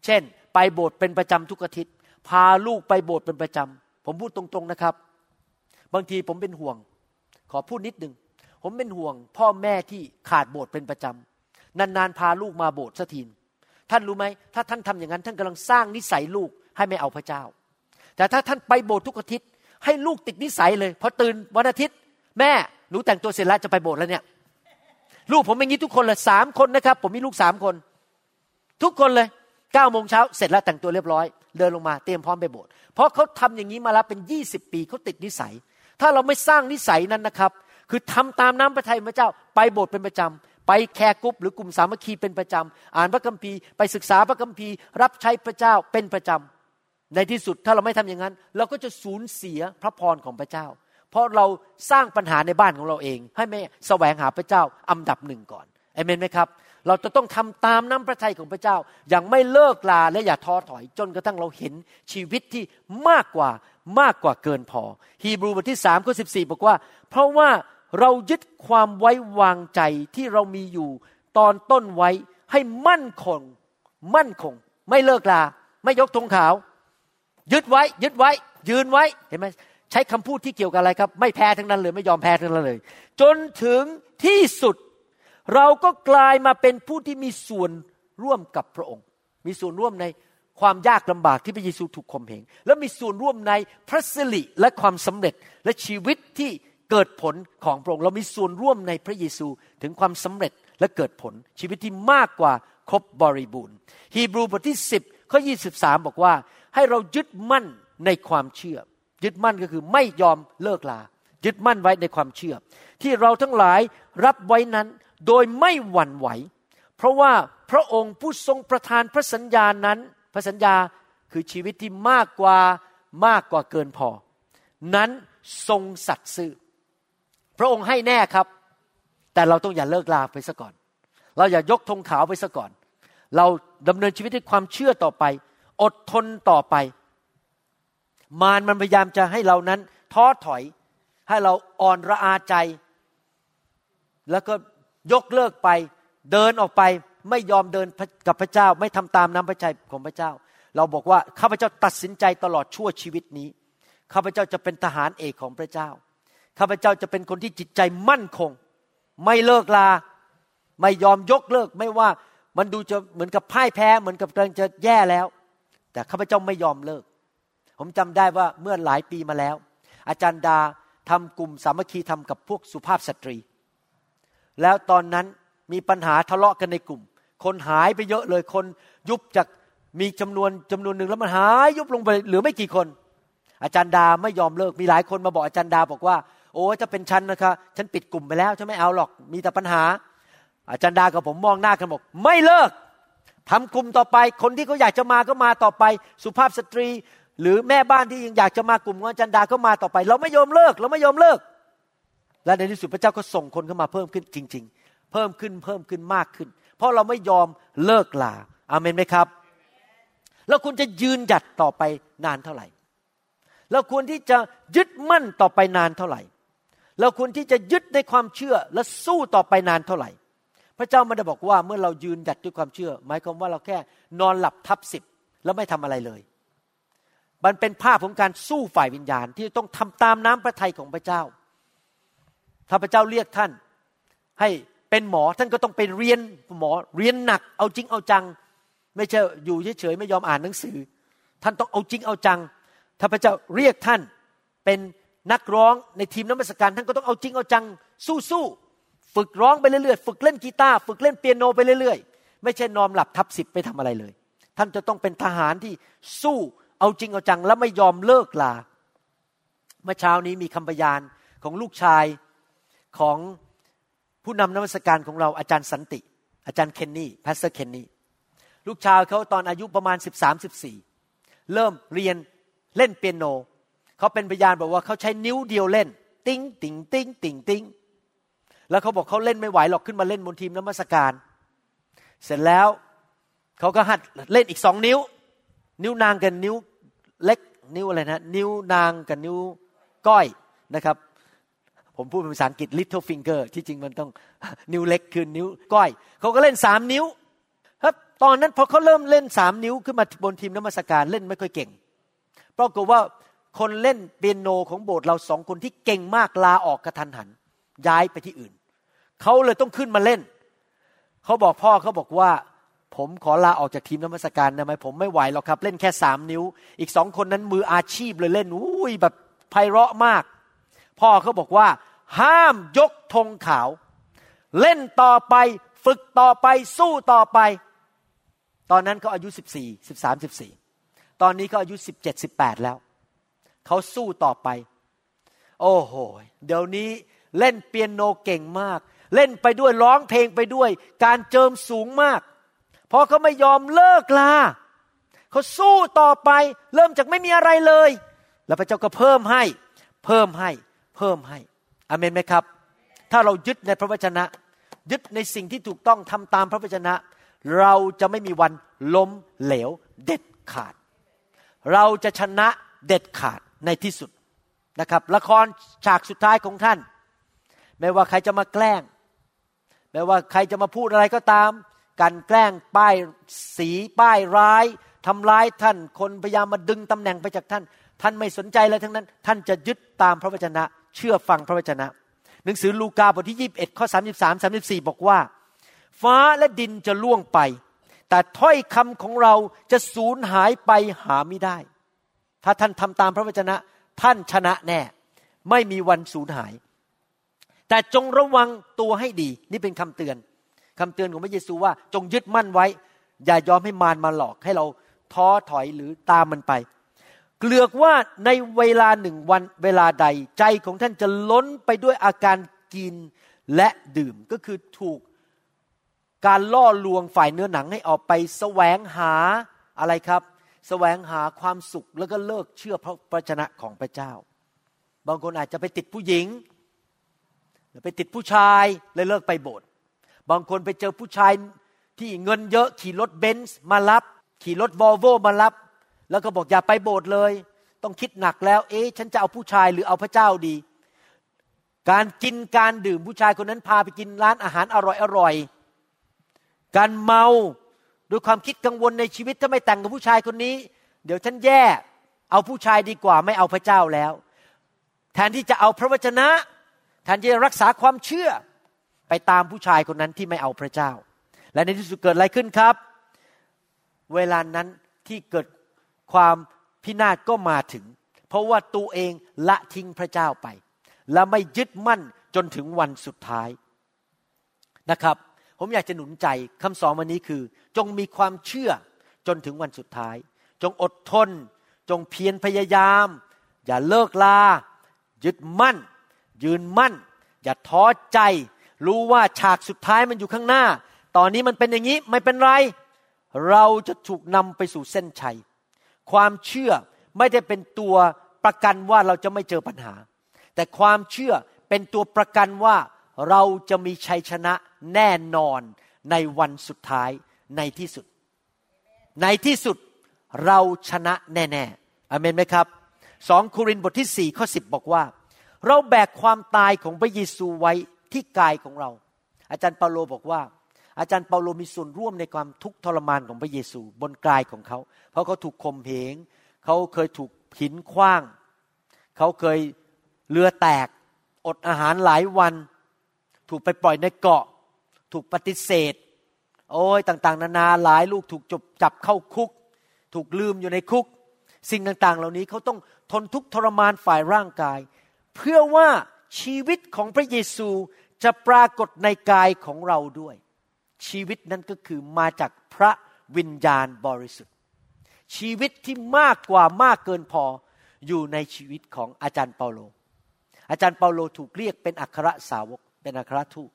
เช่น ไปโบสถ์เป็นประจำทุกอาทิตย์ พาลูกไปโบสถ์เป็นประจำผมพูดตรงๆนะครับ บางทีผมเป็นห่วง ขอพูดนิดนึง ผมเป็นห่วง พ่อแม่ที่ขาดโบสถ์เป็นประจำนานๆพาลูกมาโบสถ์สักทีท่านรู้ไหมถ้าท่านทำอย่างนั้น ท่านกำลังสร้างนิสัยลูกให้ไม่เอาพระเจ้า แต่ถ้าท่านไปโบสถ์ทุกอาทิตย์ให้ลูกติดนิสัยเลยพอตื่นวันอาทิตย์ แม่หนูแต่งตัวเสร็จแล้วจะไปโบสถ์แล้วเนี่ย ลูกผมเป็นงี้ทุกคนเลยสามคนนะครับ ผมมีลูกสามคน ทุกคนเลยเก้าโมงเช้าเสร็จแล้วแต่งตัวเรียบร้อย เดินลงมาเตรียมพร้อมไปโบสถ์เพราะเขาทำอย่างนี้มาแล้วเป็นยี่สิบปีเขาติดนิสัย ถ้าเราไม่สร้างนิสัยนั้นนะครับ คือทำตามน้ำพระทัยพระเจ้า ไปโบสถ์เป็นประจำไป care group หรือกลุ่มสามัคคีเป็นประจำอ่านพระคัมภีร์ไปศึกษาพระคัมภีร์ รับใช้พระเจ้าเป็นประจำในที่สุดถ้าเราไม่ทำอย่างนั้น เราก็จะสูญเสียพระพรของพระเจ้า เพราะเราสร้างปัญหาในบ้านของเราเอง ให้ไม่แสวงหาพระเจ้าอันดับหนึ่งก่อนเอเมนไหมครับเราจะต้องทำตามน้ำพระทัยของพระเจ้า อย่างไม่เลิกลาและอย่าท้อถอย จนกระทั่งเราเห็นชีวิตที่มากกว่ามากกว่าเกินพอ ฮีบรูบทที่สามข้อสิบสี่บอกว่า เพราะว่า เรายึดความไว้วางใจที่เรามีอยู่ตอนต้นไว้ให้มั่นคง มั่นคง ไม่เลิกลา ไม่ยกธงขาว ยึดไว้ ยึดไว้ ยืนไว้เห็นไหมใช้คำพูดที่เกี่ยวกับอะไรครับ ไม่แพ้ทั้งนั้นเลย ไม่ยอมแพ้ทั้งนั้นเลย จนถึงที่สุด เราก็กลายมาเป็นผู้ที่มีส่วนร่วมกับพระองค์ มีส่วนร่วมในความยากลำบากที่พระเยซูถูกข่มเหงและมีส่วนร่วมในพระสิริและความสำเร็จและชีวิตที่ เกิดผลของพระองค์เรามีส่วนร่วมในพระเยซูถึงความสำเร็จและเกิดผลชีวิตที่มากกว่าครบบริบูรณ์ฮีบรูบทที่ 10ข้อ23 บอกว่า ให้เรายึดมั่นในความเชื่อ ยึดมั่นก็คือไม่ยอมเลิกลา ยึดมั่นไว้ในความเชื่อ ที่เราทั้งหลายรับไว้นั้นโดยไม่หวั่นไหว เพราะว่าพระองค์ผู้ทรงประทานพระสัญญานั้น พระสัญญาคือชีวิตที่มากกว่ามากกว่าเกินพอ นั้นทรงสัตย์ซื่อ พระองค์ให้แน่ครับ แต่เราต้องอย่าเลิกลาไปซะก่อน เราอย่ายกธงขาวไปซะก่อน เราดำเนินชีวิตด้วยความเชื่อต่อไป อดทนต่อไป มารมันพยายามจะให้เรานั้นท้อถอย ให้เราอ่อนระอาใจ แล้วก็ยกเลิกไป เดินออกไปไม่ยอมเดินกับพระเจ้า ไม่ทำตามน้ำพระทัยของพระเจ้า เราบอกว่าข้าพเจ้าตัดสินใจตลอดชั่วชีวิตนี้ข้าพเจ้าจะเป็นทหารเอกของพระเจ้า ข้าพเจ้าจะเป็นคนที่จิตใจมั่นคง ไม่เลิกลา ไม่ยอมยกเลิก ไม่ว่ามันดูจะเหมือนกับพ่ายแพ้ เหมือนกับกำลังจะแย่แล้ว แต่ข้าพเจ้าไม่ยอมเลิก ผมจำได้ว่าเมื่อหลายปีมาแล้ว อาจารย์ดาทำกลุ่มสามัคคีทำกับพวกสุภาพสตรี แล้วตอนนั้นมีปัญหาทะเลาะกันในกลุ่ม คนหายไปเยอะเลยคนยุบจากมีจำนวนจำนวนหนึ่งแล้วมันหายยุบลงไปเหลือไม่กี่คน อาจารย์ดาไม่ยอมเลิกมีหลายคนมาบอกอาจารย์ดาบอกว่า โอ้จะเป็นฉันนะคะ ฉันปิดกลุ่มไปแล้วฉันไม่เอาหรอกมีแต่ปัญหา อาจารย์ดากับผมมองหน้ากันบอกไม่เลิกทำกลุ่มต่อไป คนที่เขาอยากจะมาก็มาต่อไป สุภาพสตรี หรือแม่บ้านที่ยังอยากจะมากลุ่มของอาจารย์ดาก็มาต่อไป เราไม่ยอมเลิก เราไม่ยอมเลิก และในที่สุดพระเจ้าก็ส่งคนเข้ามาเพิ่มขึ้นจริง ๆ เพิ่มขึ้นเพิ่มขึ้นมากขึ้น เพราะเราไม่ยอมเลิกลาอาเมนไหมครับแล้วคุณจะยืนหยัดต่อไปนานเท่าไหร่เราควรที่จะยึดมั่นต่อไปนานเท่าไหร่ เราควรที่จะยึดในความเชื่อและสู้ต่อไปนานเท่าไหร่ พระเจ้าไม่ได้บอกว่าเมื่อเรายืนหยัดด้วยความเชื่อ หมายความว่าเราแค่นอนหลับทับสิบแล้วไม่ทำอะไรเลย มันเป็นภาพของการสู้ฝ่ายวิญญาณที่ต้องทำตามน้ำพระทัยของพระเจ้า ถ้าพระเจ้าเรียกท่าน ให้เป็นหมอท่านก็ต้องไปเรียนหมอเรียนหนัก เอาจริงเอาจัง ไม่ใช่อยู่เฉยๆไม่ยอมอ่านหนังสือ ท่านต้องเอาจริงเอาจัง ถ้าพระเจ้าเรียกท่านเป็น นักร้องในทีมน้ำมัสการท่านก็ต้องเอาจริงเอาจังสู้ๆฝึกร้องไปเรื่อยๆ ฝึกเล่นกีตาร์ฝึกเล่นเปียโนไปเรื่อยๆ ไม่ใช่นอนหลับทับสิบไปทำอะไรเลย ท่านจะต้องเป็นทหารที่สู้เอาจริงเอาจัง และไม่ยอมเลิกลา เมื่อเช้านี้มีคำพยานของลูกชายของผู้นำนมัสการของเราอาจารย์สันติ อาจารย์เคนนี่ pastor เคนนี่ลูกชายเขาตอนอายุประมาณ 13-14 เริ่มเรียนเล่นเปียโน เขาเป็นพยานบอกว่าเขาใช้นิ้วเดียวเล่น ติ้งติ่งติ้งติ่งติ้งแล้วเขาบอกเขาเล่นไม่ไหวหรอกขึ้นมาเล่นบนทีมน้ำมัสการ เสร็จแล้วเขาก็หัดเล่นอีกสองนิ้ว นิ้วนางกับนิ้วเล็กนิ้วอะไรนะนิ้วนางกับนิ้วก้อยนะครับ ผมพูดเป็นภาษาอังกฤษ little finger ที่จริงมันต้องนิ้วเล็กคือนิ้วก้อยเขาก็เล่นสามนิ้วครับตอนนั้นพอเขาเริ่มเล่นสามนิ้วขึ้นมาบนทีมน้ำมัสการเล่นไม่ค่อยเก่งปรากฏว่า คนเล่นเปียโนของโบสถ์เราสองคนที่เก่งมากลาออกกระทันหัน ย้ายไปที่อื่น เขาเลยต้องขึ้นมาเล่น เขาบอกพ่อเขาบอกว่า ผมขอลาออกจากทีมนมัสการได้ไหมผมไม่ไหวหรอกครับ เล่นแค่สามนิ้ว อีกสองคนนั้นมืออาชีพเลยเล่นอุ้ยแบบไพเราะมาก พ่อเขาบอกว่า ห้ามยกธงขาว เล่นต่อไปฝึกต่อไปสู้ต่อไป ตอนนั้นเขาอายุสิบสี่สิบสามสิบสี่ตอนนี้เขาอายุสิบเจ็ดสิบแปดแล้ว เขาสู้ต่อไป โอ้โห เดี๋ยวนี้เล่นเปียโนเก่งมาก เล่นไปด้วยร้องเพลงไปด้วย การเจิมสูงมาก เพราะเขาไม่ยอมเลิกลาเขาสู้ต่อไป เริ่มจากไม่มีอะไรเลย แล้วพระเจ้าก็เพิ่มให้ เพิ่มให้ เพิ่มให้อเมนไหมครับ ถ้าเรายึดในพระวจนะ ยึดในสิ่งที่ถูกต้องทำตามพระวจนะ เราจะไม่มีวันล้มเหลวเด็ดขาด เราจะชนะเด็ดขาด ในที่สุดนะครับ ละครฉากสุดท้ายของท่าน ไม่ว่าใครจะมาแกล้ง ไม่ว่าใครจะมาพูดอะไรก็ตาม การแกล้งป้ายสีป้ายร้ายทำร้ายท่าน คนพยายามมาดึงตำแหน่งไปจากท่าน ท่านไม่สนใจอะไรทั้งนั้น ท่านจะยึดตามพระวจนะ เชื่อฟังพระวจนะ หนังสือลูกาบทที่21ข้อ33 34 บอกว่า ฟ้าและดินจะล่วงไป แต่ถ้อยคำของเราจะสูญหายไปหาไม่ได้ ถ้าท่านทำตามพระวจนะ ท่านชนะแน่ ไม่มีวันสูญหาย แต่จงระวังตัวให้ดี นี่เป็นคำเตือนคำเตือนของพระเยซูว่า จงยึดมั่นไว้ อย่ายอมให้มารมาหลอกให้เราท้อถอยหรือตามมันไป เกลือกว่าในเวลาหนึ่งวันเวลาใดใจของท่านจะล้นไปด้วยอาการกินและดื่มก็คือถูกการล่อลวงฝ่ายเนื้อหนังให้ออกไปแสวงหาอะไรครับ แสวงหาความสุขแล้วก็เลิกเชื่อพระวจนะของพระเจ้า บางคนอาจจะไปติดผู้หญิงไปติดผู้ชายเลยเลิกไปโบสถ์บางคนไปเจอผู้ชายที่เงินเยอะขี่รถเบนซ์มารับ ขี่รถวอลโวมารับ แล้วก็บอกอย่าไปโบสถ์เลย ต้องคิดหนักแล้ว เอ๊ะฉันจะเอาผู้ชายหรือเอาพระเจ้าดี การกินการดื่มผู้ชายคนนั้นพาไปกินร้านอาหารอร่อยอร่อยการเมา ด้วยความคิดกังวลในชีวิตถ้าไม่แต่งกับผู้ชายคนนี้ เดี๋ยวฉันแย่เอาผู้ชายดีกว่าไม่เอาพระเจ้าแล้ว แทนที่จะเอาพระวจนะ แทนที่จะรักษาความเชื่อ ไปตามผู้ชายคนนั้นที่ไม่เอาพระเจ้า และในที่สุดเกิดอะไรขึ้นครับ เวลานั้นที่เกิดความพินาศก็มาถึง เพราะว่าตัวเองละทิ้งพระเจ้าไป และไม่ยึดมั่นจนถึงวันสุดท้ายนะครับ ผมอยากจะหนุนใจคำสอนวันนี้คือ จงมีความเชื่อจนถึงวันสุดท้าย จงอดทน จงเพียรพยายาม อย่าเลิกลา ยึดมั่น ยืนมั่น อย่าท้อใจ รู้ว่าฉากสุดท้ายมันอยู่ข้างหน้า ตอนนี้มันเป็นอย่างนี้ไม่เป็นไร เราจะถูกนำไปสู่เส้นชัย ความเชื่อไม่ได้เป็นตัวประกันว่าเราจะไม่เจอปัญหา แต่ความเชื่อเป็นตัวประกันว่า เราจะมีชัยชนะแน่นอนในวันสุดท้ายในที่สุด ในที่สุดเราชนะแน่ๆอเมนไหมครับสองโครินธ์บทที่สี่ข้อสิบบอกว่า เราแบกความตายของพระเยซูไว้ที่กายของเรา อาจารย์เปาโลบอกว่า อาจารย์เปาโลมีส่วนร่วมในความทุกข์ทรมานของพระเยซูบนกายของเขา เพราะเขาถูกข่มเหงเขาเคยถูกหินคว้าง เขาเคยเรือแตก อดอาหารหลายวัน ถูกไปปล่อยในเกาะ ถูกปฏิเสธ โอ้ยต่างๆ นานาหลายลูกถูกจับจับเข้าคุก ถูกลืมอยู่ในคุก สิ่งต่างๆ เหล่านี้เขาต้องทนทุกข์ทรมานฝ่ายร่างกาย เพื่อว่าชีวิตของพระเยซูจะปรากฏในกายของเราด้วย ชีวิตนั้นก็คือมาจากพระวิญญาณบริสุทธิ์ ชีวิตที่มากกว่ามากเกินพออยู่ในชีวิตของอาจารย์เปาโล อาจารย์เปาโลถูกเรียกเป็นอัครสาวก เป็นอัครทูต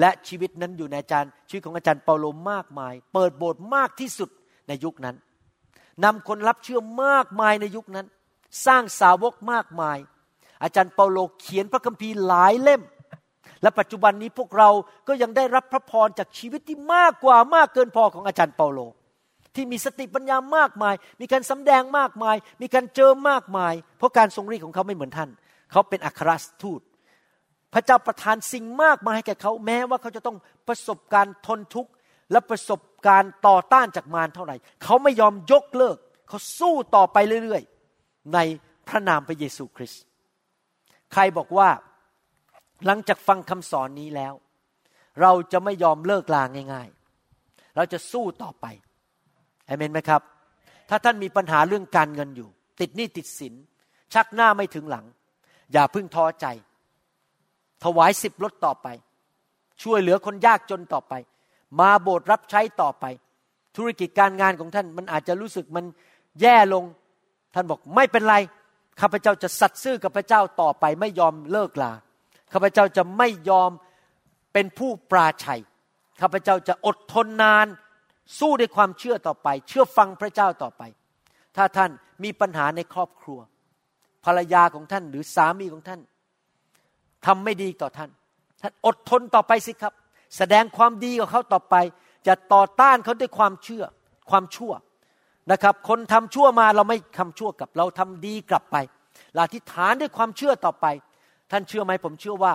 และชีวิตนั้นอยู่ในอาจารย์ชีวิตของอาจารย์เปาโลมากมาย เปิดโบสถ์มากที่สุดในยุคนั้นนำคนรับเชื่อมากมายในยุคนั้น สร้างสาวกมากมาย อาจารย์เปาโลเขียนพระคัมภีร์หลายเล่ม และปัจจุบันนี้พวกเราก็ยังได้รับพระพรจากชีวิตที่มากกว่ามากเกินพอของอาจารย์เปาโล ที่มีสติปัญญามากมาย มีการสำแดงมากมาย มีการเจอมากมาย เพราะการทรงฤทธิ์ของเขาไม่เหมือนท่าน เขาเป็นอัครทูต พระเจ้าประทานสิ่งมากมายให้แก่เขาแม้ว่าเขาจะต้องประสบการทนทุกข์และประสบการต่อต้านจากมารเท่าไหร่ เขาไม่ยอมยกเลิก เขาสู้ต่อไปเรื่อยๆ ในพระนามพระเยซูคริสต์ใครบอกว่าหลังจากฟังคำสอนนี้แล้ว เราจะไม่ยอมเลิกลาง่าย ๆ เราจะสู้ต่อไปเอเมนไหมครับ ถ้าท่านมีปัญหาเรื่องการเงินอยู่ ติดหนี้ติดสิน ชักหน้าไม่ถึงหลัง อย่าพึ่งท้อใจ ถวายสิบลดต่อไป ช่วยเหลือคนยากจนต่อไป มาโบสถ์รับใช้ต่อไป ธุรกิจการงานของท่านมันอาจจะรู้สึกมันแย่ลง ท่านบอกไม่เป็นไรข้าพเจ้าจะสัตย์ซื่อกับพระเจ้าต่อไป ไม่ยอมเลิกลาข้าพเจ้าจะไม่ยอมเป็นผู้ปราชัยข้าพเจ้าจะอดทนนาน สู้ด้วยความเชื่อต่อไป เชื่อฟังพระเจ้าต่อไป ถ้าท่านมีปัญหาในครอบครัว ภรรยาของท่านหรือสามีของท่าน ทำไม่ดีต่อท่าน ท่านอดทนต่อไปสิครับ แสดงความดีกับเขาต่อไปอย่าต่อต้านเขาด้วยความเชื่อ ความชั่วนะครับ คนทำชั่วมาเราไม่ทำชั่วกับ เราทำดีกลับไปเราอธิษฐานด้วยความเชื่อต่อไป ท่านเชื่อไหมผมเชื่อว่า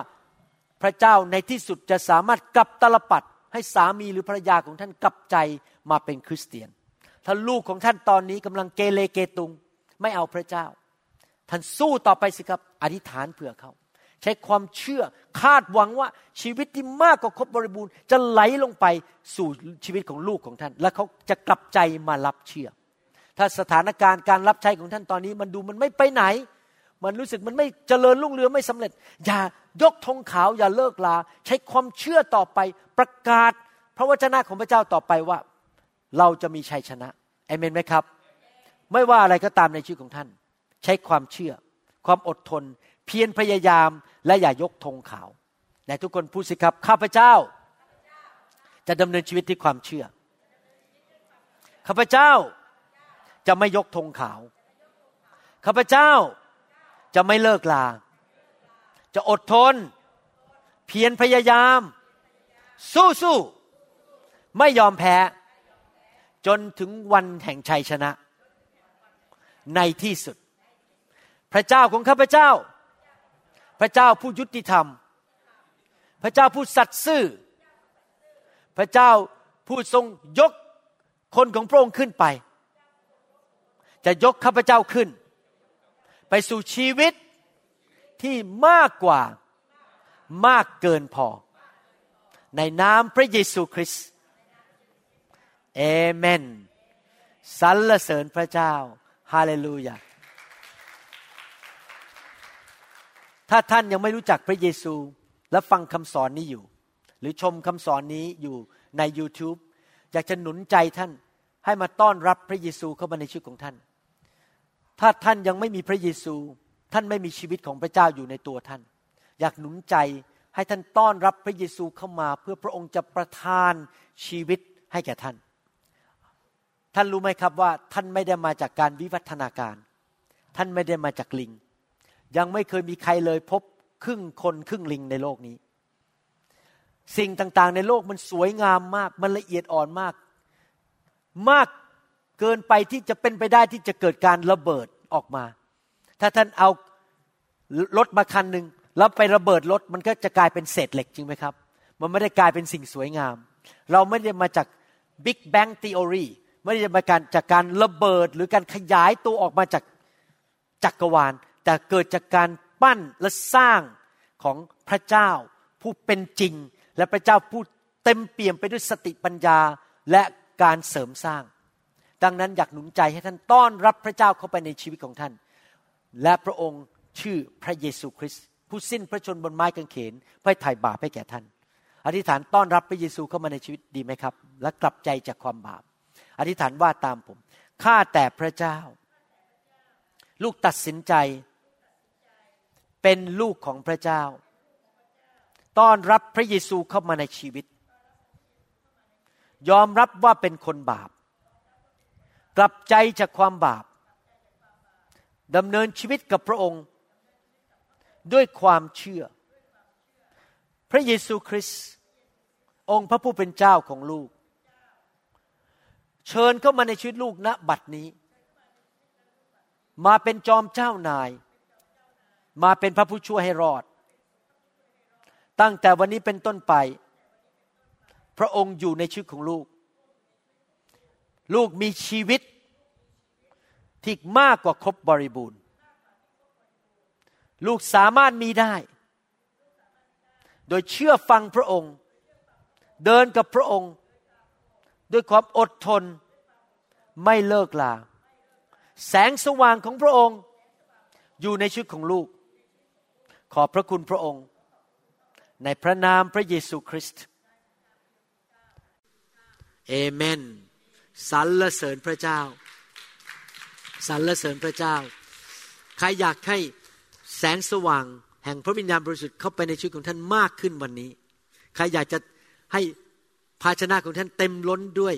พระเจ้าในที่สุดจะสามารถกลับตลปัดให้สามีหรือภรรยาของท่านกลับใจมาเป็นคริสเตียน ถ้าลูกของท่านตอนนี้กำลังเกเรเกตุง ไม่เอาพระเจ้า ท่านสู้ต่อไปสิครับ อธิษฐานเผื่อเขา ใช้ความเชื่อคาดหวังว่าชีวิตที่มากกว่าครบบริบูรณ์ จะไหลลงไปสู่ชีวิตของลูกของท่าน และเขาจะกลับใจมารับเชื่อ ถ้าสถานการณ์การรับใช้ของท่านตอนนี้ มันดูมันไม่ไปไหน มันรู้สึกมันไม่เจริญรุ่งเรืองไม่สำเร็จ อย่ายกธงขาวอย่าเลิกลา ใช้ความเชื่อต่อไปประกาศ พระวจนะของพระเจ้าต่อไปว่า เราจะมีชัยชนะเอเมนไหมครับ ไม่ว่าอะไรก็ตามในชีวิตของท่าน ใช้ความเชื่อ ความอดทน เพียรพยายามและอย่ายกธงขาวแต่ทุกคนพูดสิครับ ข้าพเจ้า จะดำเนินชีวิตที่ความเชื่อ ข้าพเจ้าจะไม่ยกธงขาว ข้าพเจ้าจะไม่เลิกลา จะอดทน เพียรพยายาม สู้สู้ไม่ยอมแพ้ จนถึงวันแห่งชัยชนะ ในที่สุด พระเจ้าของข้าพเจ้า พระเจ้าผู้ยุติธรรม พระเจ้าผู้สัตย์ซื่อ พระเจ้าผู้ทรงยกคนของพระองค์ขึ้นไป จะยกข้าพเจ้าขึ้น ไปสู่ชีวิตที่มากกว่ามากเกินพอ ในนามพระเยซูคริสต์เอเมนสรรเสริญพระเจ้า ฮาเลลูยา ถ้าท่านยังไม่รู้จักพระเยซูและฟังคำสอนนี้อยู่ หรือชมคำสอนนี้อยู่ใน YouTube อยากจะหนุนใจท่านให้มาต้อนรับพระเยซูเข้ามาในชีวิตของท่าน ถ้าท่านยังไม่มีพระเยซู ท่านไม่มีชีวิตของพระเจ้าอยู่ในตัวท่าน อยากหนุนใจให้ท่านต้อนรับพระเยซูเข้ามา เพื่อพระองค์จะประทานชีวิตให้แก่ท่าน ท่านรู้ไหมครับว่าท่านไม่ได้มาจากการวิวัฒนาการ ท่านไม่ได้มาจากลิง ยังไม่เคยมีใครเลยพบครึ่งคนครึ่งลิงในโลกนี้ สิ่งต่างๆ ในโลกมันสวยงามมาก มันละเอียดอ่อนมาก มากเกินไปที่จะเป็นไปได้ที่จะเกิดการระเบิดออกมา ถ้าท่านเอารถมาคันหนึ่งแล้วไประเบิดรถมันก็จะกลายเป็นเศษเหล็กจริงไหมครับ มันไม่ได้กลายเป็นสิ่งสวยงาม เราไม่ได้มาจาก Big Bang Theory ไม่ได้มาการจากการระเบิดหรือการขยายตัวออกมาจากจักรวาล แต่เกิดจากการปั้นและสร้างของพระเจ้า ผู้เป็นจริง และพระเจ้าผู้เต็มเปี่ยมไปด้วยสติปัญญาและการเสริมสร้าง ดังนั้นอยากหนุนใจให้ท่านต้อนรับพระเจ้าเข้าไปในชีวิตของท่าน และพระองค์ชื่อพระเยซูคริสต์ผู้สิ้นพระชนบนไม้กางเขนเพื่อไถ่บาปให้แก่ท่าน อธิษฐานต้อนรับพระเยซูเข้ามาในชีวิตดีไหมครับ และกลับใจจากความบาป อธิษฐานว่าตามผมข้าแต่พระเจ้า ลูกตัดสินใจ เป็นลูกของพระเจ้า ต้อนรับพระเยซูเข้ามาในชีวิต ยอมรับว่าเป็นคนบาป กลับใจจากความบาปดำเนินชีวิตกับพระองค์ ด้วยความเชื่อ พระเยซูคริสต์องค์พระผู้เป็นเจ้าของลูก เชิญเข้ามาในชีวิตลูกณบัดนี้ มาเป็นจอมเจ้านาย มาเป็นพระผู้ช่วยให้รอด ตั้งแต่วันนี้เป็นต้นไป พระองค์อยู่ในชีวิตของลูก ลูกมีชีวิต ที่มากกว่าครบบริบูรณ์ ลูกสามารถมีได้ โดยเชื่อฟังพระองค์ เดินกับพระองค์ ด้วยความอดทนไม่เลิกลาแสงสว่างของพระองค์อยู่ในชีวิตของลูก ขอบพระคุณพระองค์ ในพระนามพระเยซูคริสต์เอเมนสรรเสริญพระเจ้าสรรเสริญพระเจ้า ใครอยากให้แสงสว่างแห่งพระวิญญาณบริสุทธิ์เข้าไปในชีวิตของท่านมากขึ้นวันนี้ ใครอยากจะให้ภาชนะของท่านเต็มล้นด้วย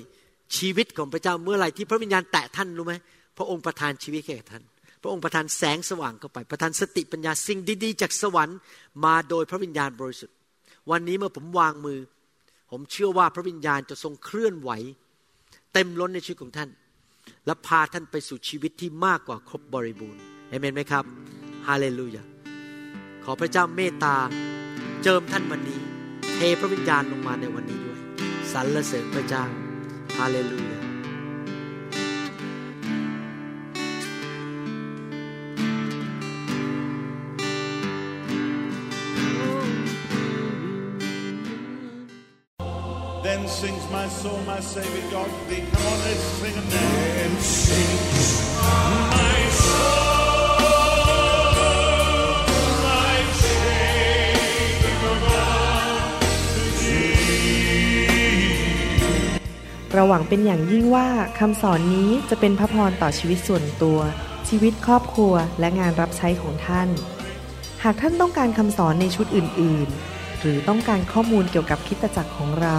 ชีวิตของพระเจ้าเมื่อไหร่ที่พระวิญญาณแตะท่านรู้ไหมพระองค์ประทานชีวิตแก่ท่าน ระองค์ประทานแสงสว่างเข้าไป ประทานสติปัญญาสิ่งดีๆ จากสวรรค์มาโดยพระวิญญาณบริสุทธิ์ วันนี้เมื่อผมวางมือ ผมเชื่อว่าพระวิญญาณจะทรงเคลื่อนไหว เต็มล้นในชีวิตของท่าน และพาท่านไปสู่ชีวิตที่มากกว่าครบบริบูรณ์เอเมนไหมครับฮาเลลูยาขอพระเจ้าเมตตาเจิมท่านวันนี้เทพระวิญญาณลงมาในวันนี้ด้วยสรรเสริญพระเจ้าฮาเลลูยา soul, my Savior God to thee. Come on, let's sing it now. Then sings my soul, God เราหวังเป็นอย่างยิ่งว่าคำสอนนี้จะเป็นพระพรต่อชีวิตส่วนตัว ชีวิตครอบครัวและงานรับใช้ของท่าน หากท่านต้องการคำสอนในชุดอื่น ๆ หรือต้องการข้อมูลเกี่ยวกับคิดตจักรของเรา